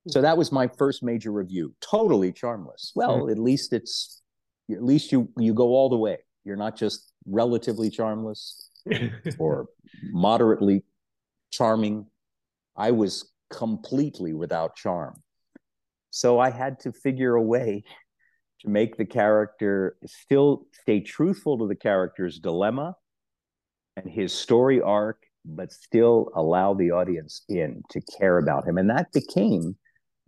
So that was my first major review. Totally charmless. Well, mm-hmm. at least it's at least you you go all the way. You're not just relatively charmless or moderately charming. I was completely without charm. So I had to figure a way to make the character still stay truthful to the character's dilemma and his story arc, but still allow the audience in to care about him. And that became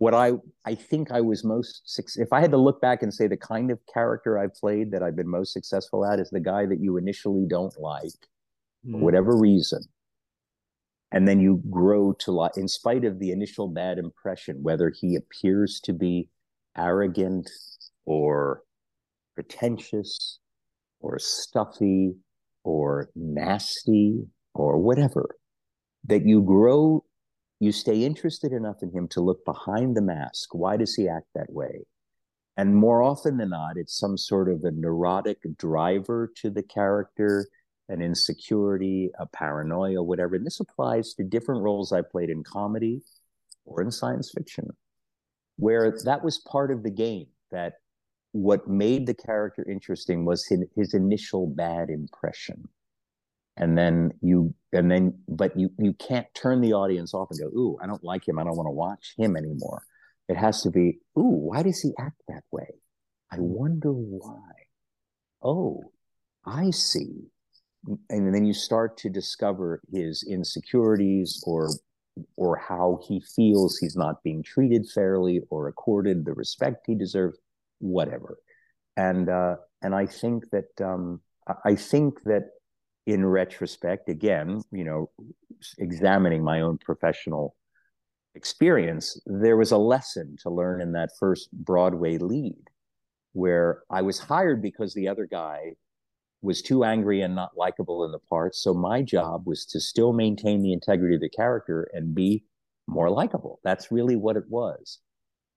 what I I think I was most if I had to look back and say the kind of character I've played that I've been most successful at is the guy that you initially don't like mm. for hmm. whatever reason and then you grow to like in spite of the initial bad impression whether he appears to be arrogant or pretentious or stuffy or nasty or whatever that you grow you stay interested enough in him to look behind the mask. Why does he act that way? And more often than not, it's some sort of a neurotic driver to the character, an insecurity, a paranoia, whatever. And this applies to different roles I played in comedy or in science fiction, where that was part of the game. That what made the character interesting was his, his initial bad impression and then you and then but you you can't turn the audience off and go ooh i don't like him. I don't want to watch him anymore. It has to be ooh why does he act that way? I wonder why. Oh, I see. And then you start to discover his insecurities or or how he feels he's not being treated fairly or accorded the respect he deserves, whatever. And uh, and I think that um, I think that in retrospect, again, you know, examining my own professional experience, there was a lesson to learn in that first Broadway lead where I was hired because the other guy was too angry and not likable in the part. So my job was to still maintain the integrity of the character and be more likable. That's really what it was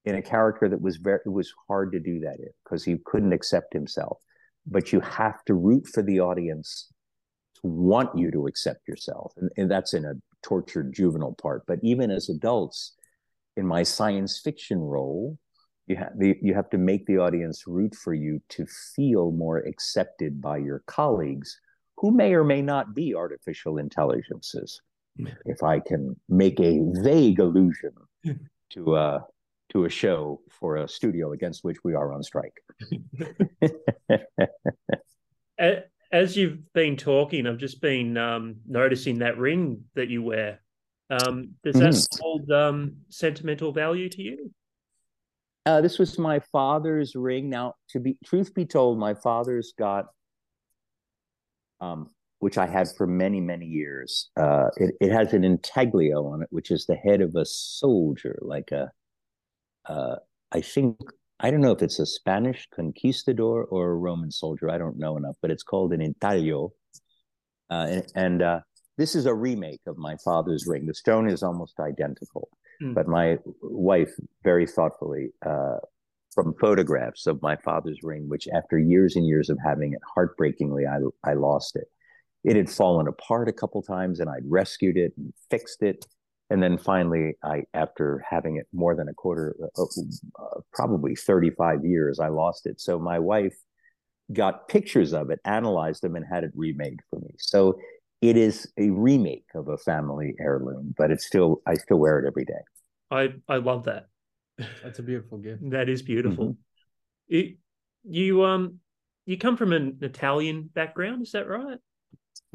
in a character that was very, it was hard to do that in because he couldn't accept himself. But you have to root for the audience want you to accept yourself. And, and that's in a tortured juvenile part. But even as adults, in my science fiction role, you have the, you have to make the audience root for you to feel more accepted by your colleagues who may or may not be artificial intelligences mm-hmm. if i can make a vague allusion mm-hmm. to a to a show for a studio against which we are on strike as you've been talking i've just been um, noticing that ring that you wear um, does that mm. hold um, sentimental value to you uh, this was my father's ring. Now, to be truth be told, my father's got, um, which I had for many many years. Uh, it, it has an intaglio on it, which is the head of a soldier, like a, uh, I think I don't know if it's a Spanish conquistador or a Roman soldier. I don't know enough, but it's called an intaglio, uh, and, and uh, this is a remake of my father's ring. The stone is almost identical. Mm. But my wife very thoughtfully, uh, from photographs of my father's ring, which after years and years of having it, heartbreakingly, I, I lost it. It had fallen apart a couple times and I'd rescued it and fixed it. And then finally, I, after having it more than a quarter, uh, uh, probably 35 years, I lost it. So my wife got pictures of it, analyzed them, and had it remade for me. So it is a remake of a family heirloom, but it's still I still wear it every day. I I love that. That's a beautiful gift. that is beautiful. Mm-hmm. It, you um you come from an Italian background, is that right?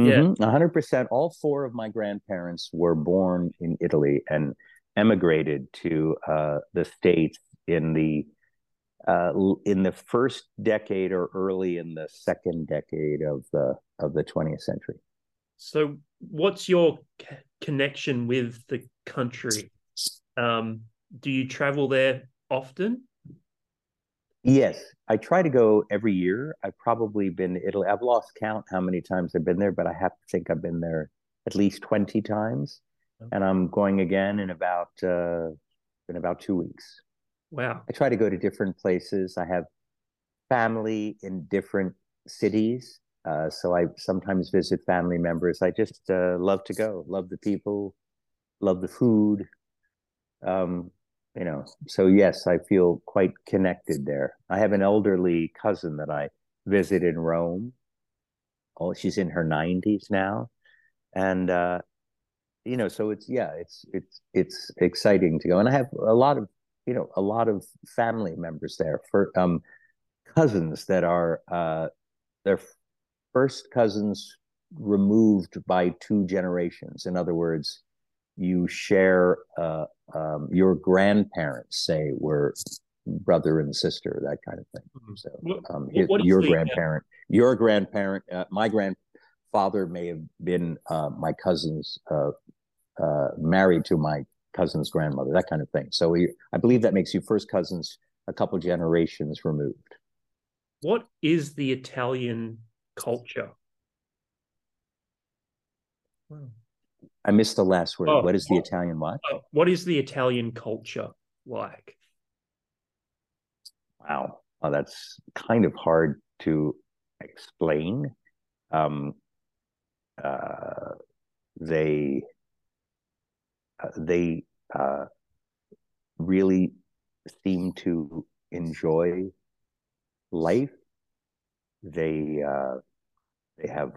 Mm-hmm. Yeah, hundred percent. All four of my grandparents were born in Italy and emigrated to uh, the states in the uh, in the first decade or early in the second decade of the of the 20th century. So, what's your c- connection with the country? Um, do you travel there often? Yes, I try to go every year. I've probably been to Italy. I've lost count how many times I've been there, but I have to think I've been there at least twenty times, okay. and I'm going again in about uh, in about two weeks. Wow! I try to go to different places. I have family in different cities, uh, so I sometimes visit family members. I just uh, love to go, love the people, love the food. Um, you know, so yes, I feel quite connected there. I have an elderly cousin that I visit in Rome. Oh, she's in her 90s now. And, uh, you know, so it's, yeah, it's, it's, it's exciting to go. And I have a lot of, you know, a lot of family members there for, um, cousins that are, uh, they're first cousins removed by two generations. In other words, you share uh, um, your grandparents, say, were brother and sister, that kind of thing. Mm-hmm. So um, his, your grandparent, your grandparent, uh, my grandfather may have been uh, my cousin's uh, uh, married to my cousin's grandmother, that kind of thing. So we, I believe that makes you first cousins a couple generations removed. What is the Italian culture. I missed the last word. Oh, what is the what, Italian what? Uh, what is the Italian culture like? Wow. Well, that's kind of hard to explain. Um, uh, they uh, they uh, really seem to enjoy life. They uh, they have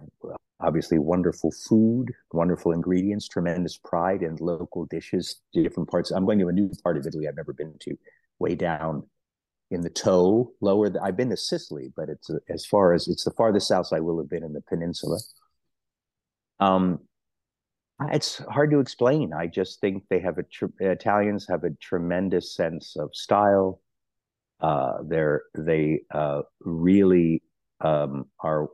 obviously wonderful food, wonderful ingredients, tremendous pride in local dishes, different parts. I'm going to a new part of Italy I've never been to, way down in the toe, lower. The, I've been to Sicily, but it's as far as it's the farthest south I will have been in the peninsula. Um, it's hard to explain. I just think they have a tr- Italians have a tremendous sense of style. Uh, they're they uh, really um, are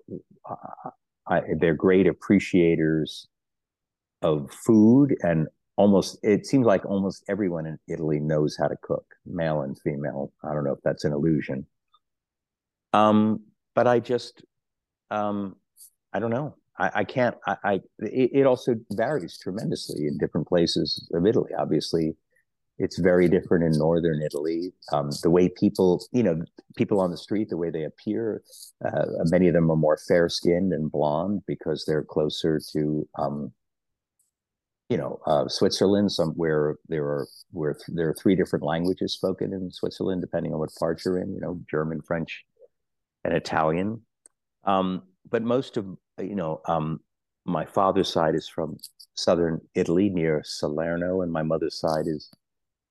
uh, I, they're great appreciators of food and almost it seems like almost everyone in Italy knows how to cook, male and female. I don't know if that's an illusion. Um, but I just um, I don't know. I, I can't. I, I it, it, also varies tremendously in different places of Italy. Obviously, it's very different in northern Italy. Um, the way people, you know, people on the street, the way they appear, uh, many of them are more fair skinned and blonde because they're closer to, um, you know, uh, Switzerland. Some where there are where th- there are three different languages spoken in Switzerland, depending on what part you're in. You know, German, French, and Italian. Um, but most of you know, um, my father's side is from southern Italy near Salerno, and my mother's side is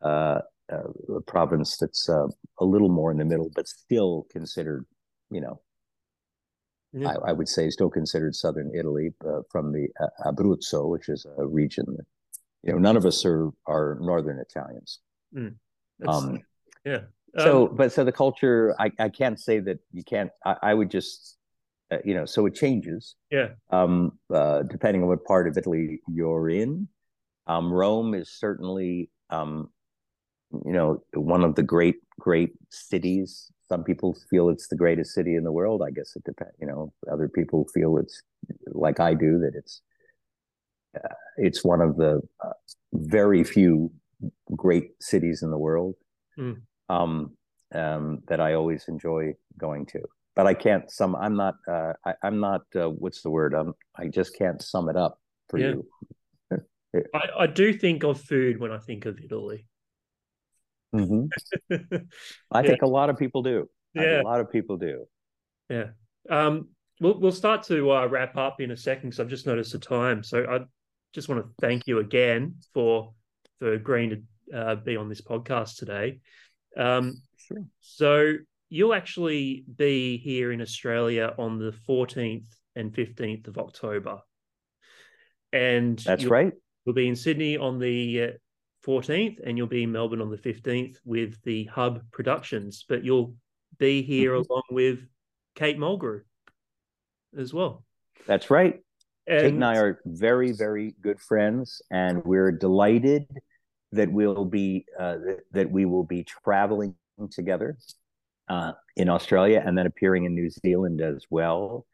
uh, uh, a province that's uh, a little more in the middle, but still considered, you know, yeah. I, I, would say still considered southern Italy uh, from the uh, Abruzzo, which is a region that, you know, none of us are are northern Italians. Mm. Um, yeah. So, um, but so the culture, I, I can't say that you can't. I, I would just uh, you know, so it changes. Yeah. Um, uh, depending on what part of Italy you're in. Um, Rome is certainly, um, you know, one of the great, great cities. Some people feel it's the greatest city in the world. I guess it depends. You know, other people feel it's like I do that it's uh, it's one of the uh, very few great cities in the world. Mm. Um, um, that I always enjoy going to but I can't sum. I'm not. Uh, I, am not. Uh, what's the word? I'm. I just can't sum it up for yeah. you. I, I do think of food when I think of Italy. Mm-hmm. I yeah. think a lot of people do. Yeah, a lot of people do. Yeah. Um. We'll we'll start to uh, wrap up in a second because I've just noticed the time. So I just want to thank you again for for agreeing to uh, be on this podcast today. Um, sure. So you'll actually be here in Australia on the 14th and 15th of October. And that's you'll, right. You'll be in Sydney on the 14th and you'll be in Melbourne on the 15th with the Hub Productions. But you'll be here mm-hmm. along with Kate Mulgrew as well. That's right. And... Kate and I are very, very good friends, and we're delighted that we'll be uh, that we will be traveling together uh, in Australia and then appearing in New Zealand as well.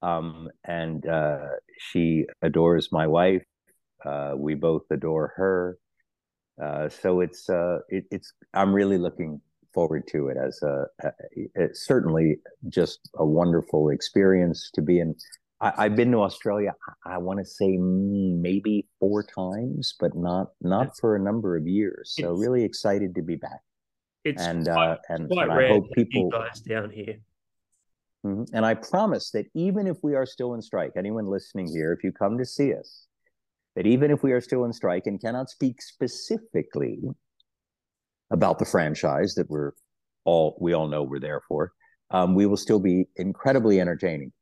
Um, and uh, she adores my wife. Uh, we both adore her. Uh, so it's uh, it, it's I'm really looking forward to it as a, it's certainly just a wonderful experience to be in. I, have been to Australia. I want to say maybe four times, but not not for a number of years. So really excited to be back it's and quite, uh, and, quite and I hope people guys down here. Mm-hmm. And I promise that even if we are still in strike, anyone listening here, if you come to see us, that even if we are still in strike and cannot speak specifically about the franchise that we're all we all know we're there for, um, we will still be incredibly entertaining,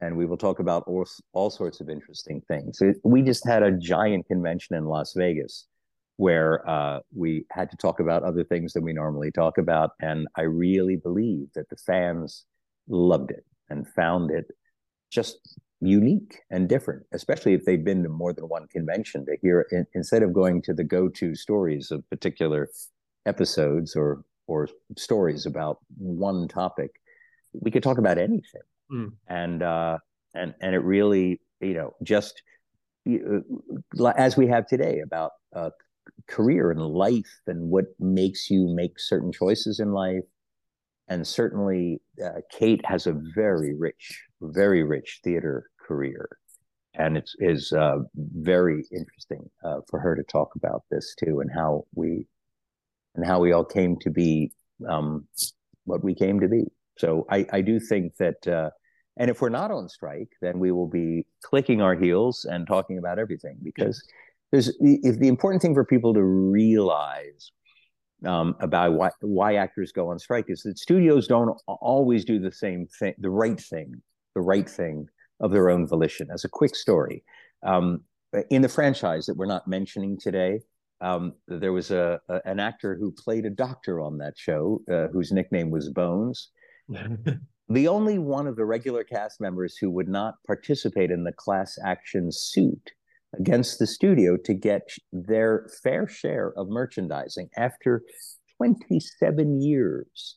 and we will talk about all, all sorts of interesting things. we just had a giant convention in Las Vegas where uh, we had to talk about other things than we normally talk about. And I really believe that the fans loved it and found it just unique and different, especially if they've been to more than one convention to hear in, instead of going to the go-to stories of particular episodes or or stories about one topic, we could talk about anything. Mm. And uh, and and it really, you know, just uh, as we have today about uh, career and life and what makes you make certain choices in life. And certainly, uh, Kate has a very rich, very rich theater career. And it's is uh, very interesting uh, for her to talk about this too, and how we and how we all came to be um, what we came to be. So I, I do think that, uh, and if we're not on strike, then we will be clicking our heels and talking about everything because there's if the important thing for people to realize um, about why, why actors go on strike is that studios don't always do the same thing, the right thing, the right thing of their own volition. As a quick story, um, in the franchise that we're not mentioning today, um, there was a, a, an actor who played a doctor on that show uh, whose nickname was Bones. the only one of the regular cast members who would not participate in the class action suit against the studio to get their fair share of merchandising after 27 years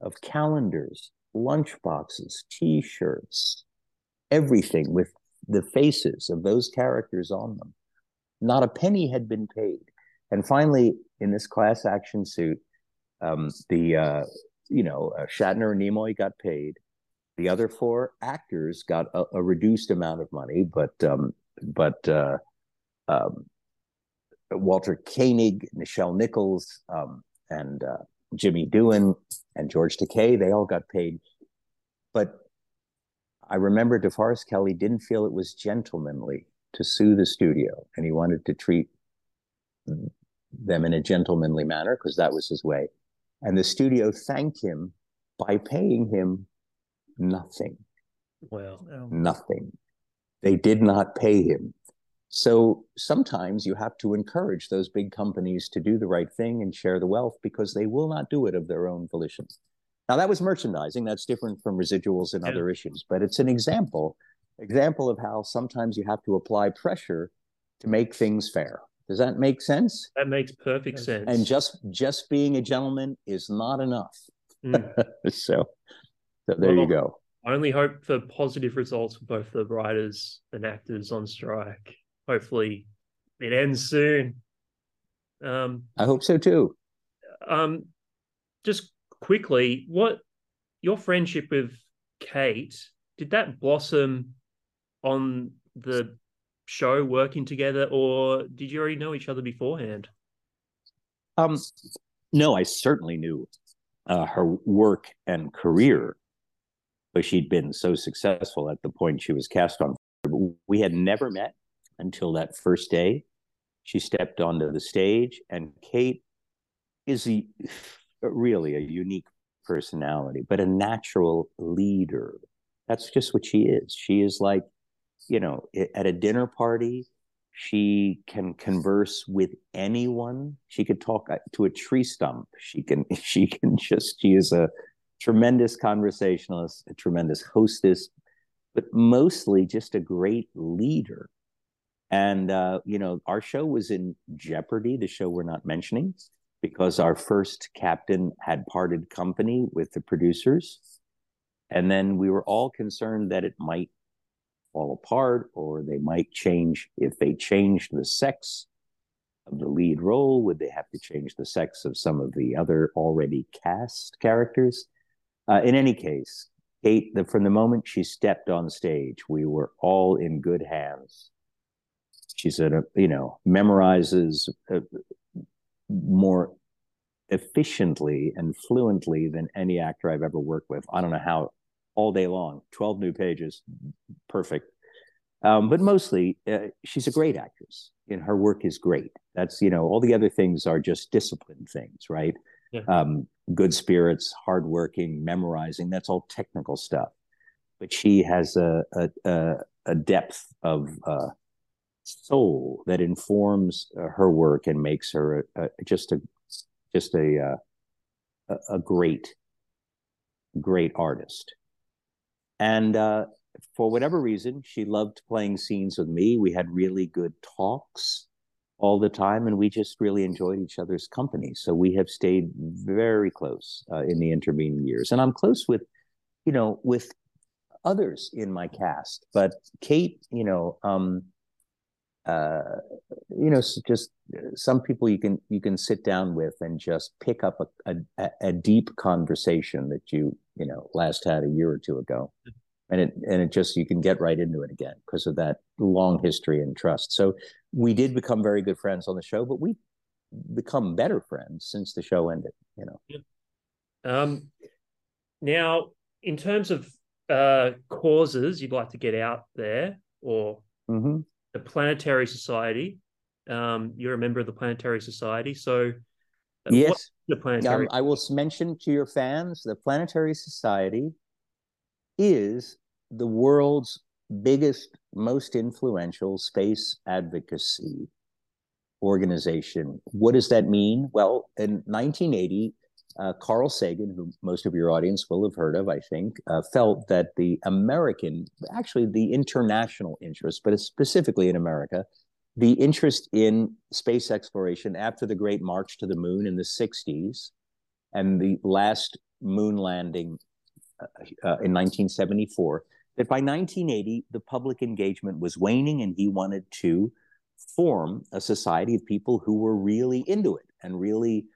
of calendars, lunchboxes, t shirts, everything with the faces of those characters on them. Not a penny had been paid. And finally, in this class action suit, um, the uh, you know uh, Shatner and Nimoy got paid. The other four actors got a, a reduced amount of money, but um, but uh, um, Walter Koenig, Nichelle Nichols, um, and uh, Jimmy Doohan and George Takei, they all got paid. But I remember DeForest Kelley didn't feel it was gentlemanly to sue the studio, and he wanted to treat them in a gentlemanly manner because that was his way. And the studio thanked him by paying him nothing. Well, nothing. They did not pay him. So sometimes you have to encourage those big companies to do the right thing and share the wealth because they will not do it of their own volition. Now that was merchandising. That's different from residuals and other issues, but it's an example example of how sometimes you have to apply pressure to make things fair. Does that make sense? That makes perfect sense. And just just being a gentleman is not enough. Mm. so, so, there well, you go. I only hope for positive results for both the writers and actors on strike. Hopefully, it ends soon. Um, I hope so too. Um, just quickly, what your friendship with Kate did that blossom on the show working together, or did you already know each other beforehand? Um, no, I certainly knew uh, her work and career, but she'd been so successful at the point she was cast on. We had never met until that first day. She stepped onto the stage, and Kate is a, really a unique personality, but a natural leader. That's just what she is. She is like you know, at a dinner party, she can converse with anyone. She could talk uh, to a tree stump. She can, she can just, she is a tremendous conversationalist, a tremendous hostess, but mostly just a great leader. And, uh, you know, our show was in jeopardy, the show we're not mentioning, because our first captain had parted company with the producers. And then we were all concerned that it might fall apart or they might change if they changed the sex of the lead role would they have to change the sex of some of the other already cast characters uh, in any case kate the, from the moment she stepped on stage we were all in good hands. She said uh, you know memorizes uh, more efficiently and fluently than any actor i've ever worked with. I don't know how all day long 12 new pages perfect. Um, but mostly uh, she's a great actress and her work is great. That's you know all the other things are just discipline things right yeah. um, good spirits hardworking memorizing that's all technical stuff but she has a a, a depth of uh, soul that informs her work and makes her a, a, just a just a, uh, a great great artist and uh, for whatever reason, she loved playing scenes with me. We had really good talks all the time, and we just really enjoyed each other's company. So we have stayed very close uh, in the intervening years, and I'm close with, you know, with others in my cast. But Kate, you know, um, uh, you know, just some people you can you can sit down with and just pick up a, a, a deep conversation that you you know last had a year or two ago and it and it just you can get right into it again because of that long history and trust so we did become very good friends on the show but we become better friends since the show ended you know yeah. um now in terms of uh causes you'd like to get out there or mm-hmm. the planetary society um you're a member of the planetary society so yes the planetary. Um, I will mention to your fans the Planetary Society is the world's biggest, most influential space advocacy organization. What does that mean? Well, in 1980, uh, Carl Sagan, who most of your audience will have heard of, I think, uh, felt that the American, actually the international interest, but specifically in America, the interest in space exploration after the Great March to the Moon in the 60s and the last moon landing uh, uh in 1974, that by 1980, the public engagement was waning and he wanted to form a society of people who were really into it and really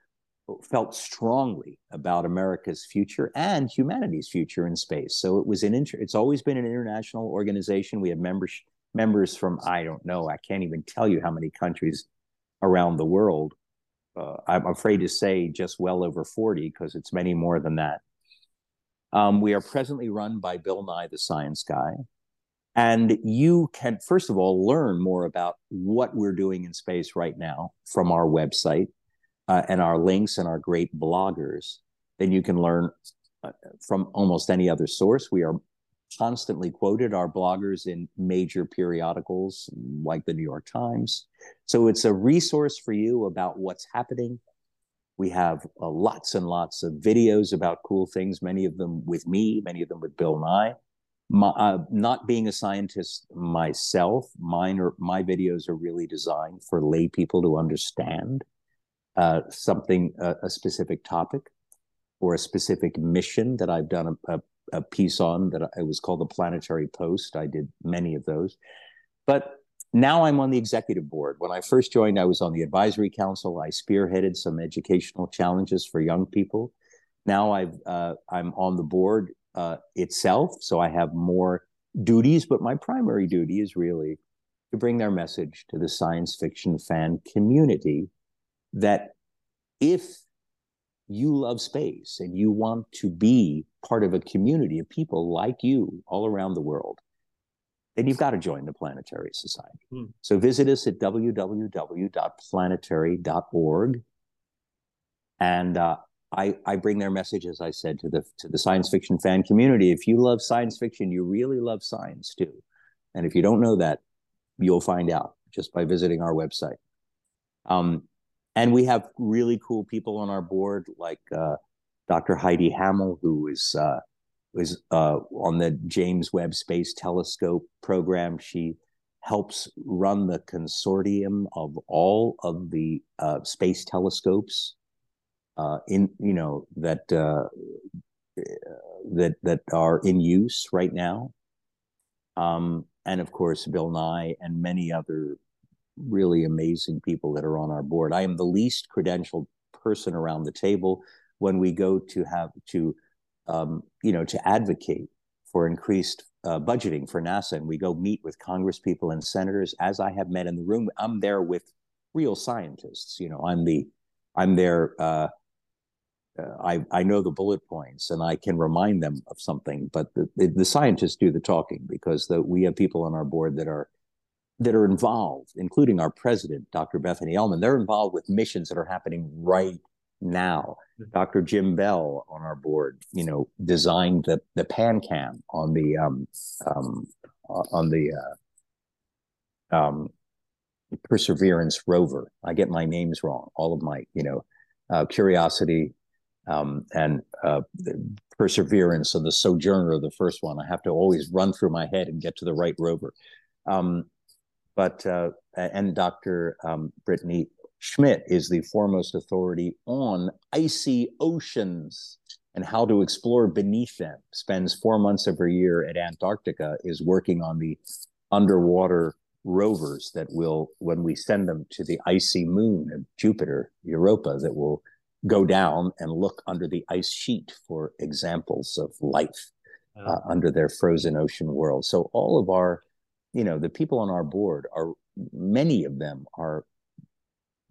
felt strongly about America's future and humanity's future in space. So it was an inter- it's always been an international organization. We have members members from I don't know, I can't even tell you how many countries around the world. Uh, I'm afraid to say just well over 40 because it's many more than that. Um, we are presently run by Bill Nye, the science guy. And you can, first of all, learn more about what we're doing in space right now from our website, uh, and our links and our great bloggers, then you can learn uh, from almost any other source. We are constantly quoted, our bloggers in major periodicals like the New York Times. So it's a resource for you about what's happening. We have uh, lots and lots of videos about cool things, many of them with me, many of them with Bill Nye. My, uh, not being a scientist myself, mine are, my videos are really designed for lay people to understand uh, something, uh, a specific topic or a specific mission that I've done a, a, a piece on that I was called the Planetary Post. I did many of those. But now I'm on the executive board. When I first joined, I was on the advisory council. I spearheaded some educational challenges for young people. Now I've uh, I'm on the board uh, itself, so I have more duties. But my primary duty is really to bring their message to the science fiction fan community that if you love space and you want to be part of a community of people like you all around the world, then you've got to join the Planetary Society. Hmm. So visit us at www.planetary.org. And uh, I, I bring their message, as I said, to the to the science fiction fan community. If you love science fiction, you really love science too. And if you don't know that, you'll find out just by visiting our website. Um, and we have really cool people on our board like uh, Dr. Heidi Hammel, who is uh, is uh, on the James Webb Space Telescope program. She helps run the consortium of all of the uh, space telescopes uh, in you know that uh, that that are in use right now. Um, and of course, Bill Nye and many other really amazing people that are on our board. I am the least credentialed person around the table when we go to have to, um, you know, to advocate for increased uh, budgeting for NASA, and we go meet with Congress people and senators. As I have met in the room, I'm there with real scientists. You know, I'm the, I'm there. Uh, uh, I I know the bullet points and I can remind them of something, but the, the, the scientists do the talking because the, we have people on our board that are that are involved, including our president, Dr. Bethany Ehlmann. They're involved with missions that are happening right now. Mm-hmm. Dr. Jim Bell on our board, you know, designed the the PanCam on the um, um, on the uh, um, Perseverance rover. I get my names wrong. All of my, you know, uh, Curiosity um, and uh, Perseverance and the Sojourner, the first one. I have to always run through my head and get to the right rover. Um, but uh, and Dr. Um, Britney Schmidt is the foremost authority on icy oceans and how to explore beneath them. Spends four months every year at Antarctica. Is working on the underwater rovers that will, when we send them to the icy moon of Jupiter, Europa, that will go down and look under the ice sheet for examples of life uh, under their frozen ocean world. So all of our you know the people on our board are many of them are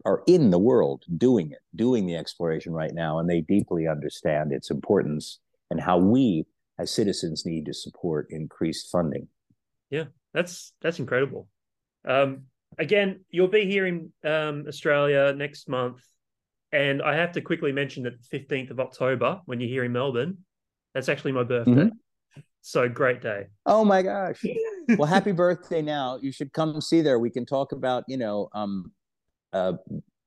are in the world doing it doing the exploration right now and they deeply understand its importance and how we as citizens need to support increased funding yeah that's that's incredible um, again you'll be here in um, australia next month And I have to quickly mention that the 15th of October, when you're here in Melbourne, that's actually my birthday. Mm-hmm. So great day. Oh my gosh. well, happy birthday now. You should come see there. We can talk about, you know, um uh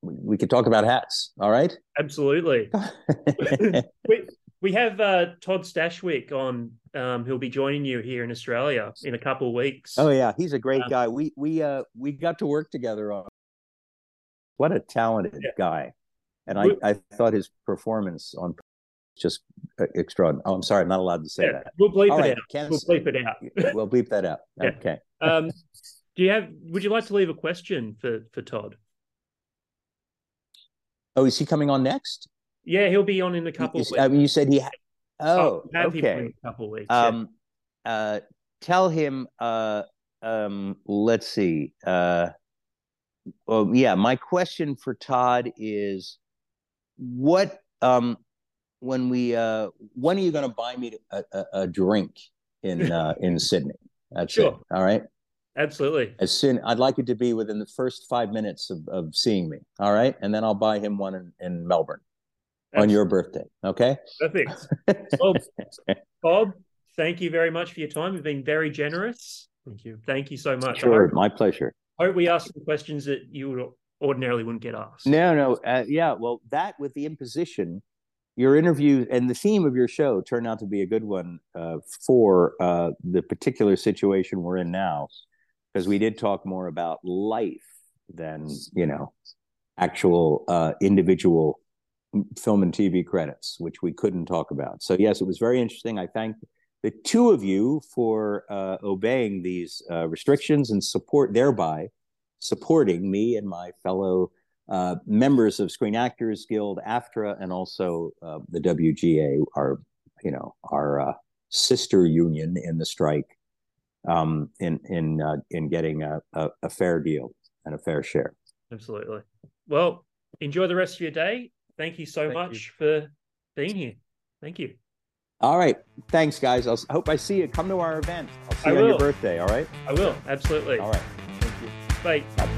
we could talk about hats. All right. Absolutely. we, we have uh, Todd Stashwick on. Um, he'll be joining you here in Australia in a couple of weeks. Oh yeah, he's a great um, guy. We we uh we got to work together on. What a talented yeah. guy, and I I thought his performance on just extraordinary. Oh, I'm sorry, I'm not allowed to say yeah, that. We'll bleep All it right, out. Can't we'll bleep it out. we'll bleep that out. Yeah. Okay. um, do you have? Would you like to leave a question for for Todd? Oh, is he coming on next? Yeah, he'll be on in a couple. You, I mean, you said he. Ha- oh, oh okay. a couple weeks. Um, yeah. uh, tell him. Uh, um, let's see. Uh, well, yeah. My question for Todd is, what um, when we uh, when are you going to buy me a, a, a drink in uh, in Sydney? That's sure. it. All right. Absolutely. As soon, I'd like it to be within the first five minutes of, of seeing me. All right, and then I'll buy him one in, in Melbourne on your birthday. Okay. Perfect. Well, Bob, thank you very much for your time. You've been very generous. Thank you. Thank you so much. Sure, hope, my pleasure. I hope we asked some questions that you would ordinarily wouldn't get asked. No, no. Uh, yeah. Well, that with the imposition, your interview and the theme of your show turned out to be a good one uh, for uh, the particular situation we're in now, because we did talk more about life than you know actual uh, individual film and TV credits, which we couldn't talk about. So yes, it was very interesting. I thank the two of you for uh, obeying these uh, restrictions and support thereby supporting me and my fellow uh, members of Screen Actors Guild, AFTRA, and also uh, the WGA, our you know our uh, sister union in the strike, um, in in uh, in getting a, a, a fair deal and a fair share. Absolutely. Well, enjoy the rest of your day thank you so thank much you. for being here. Thank you. All right. Thanks, guys. I'll, i hope I see you. Come to our event. I'll see I you will. on your birthday. All right. I will. Absolutely. All right. Thank you. Bye. Bye.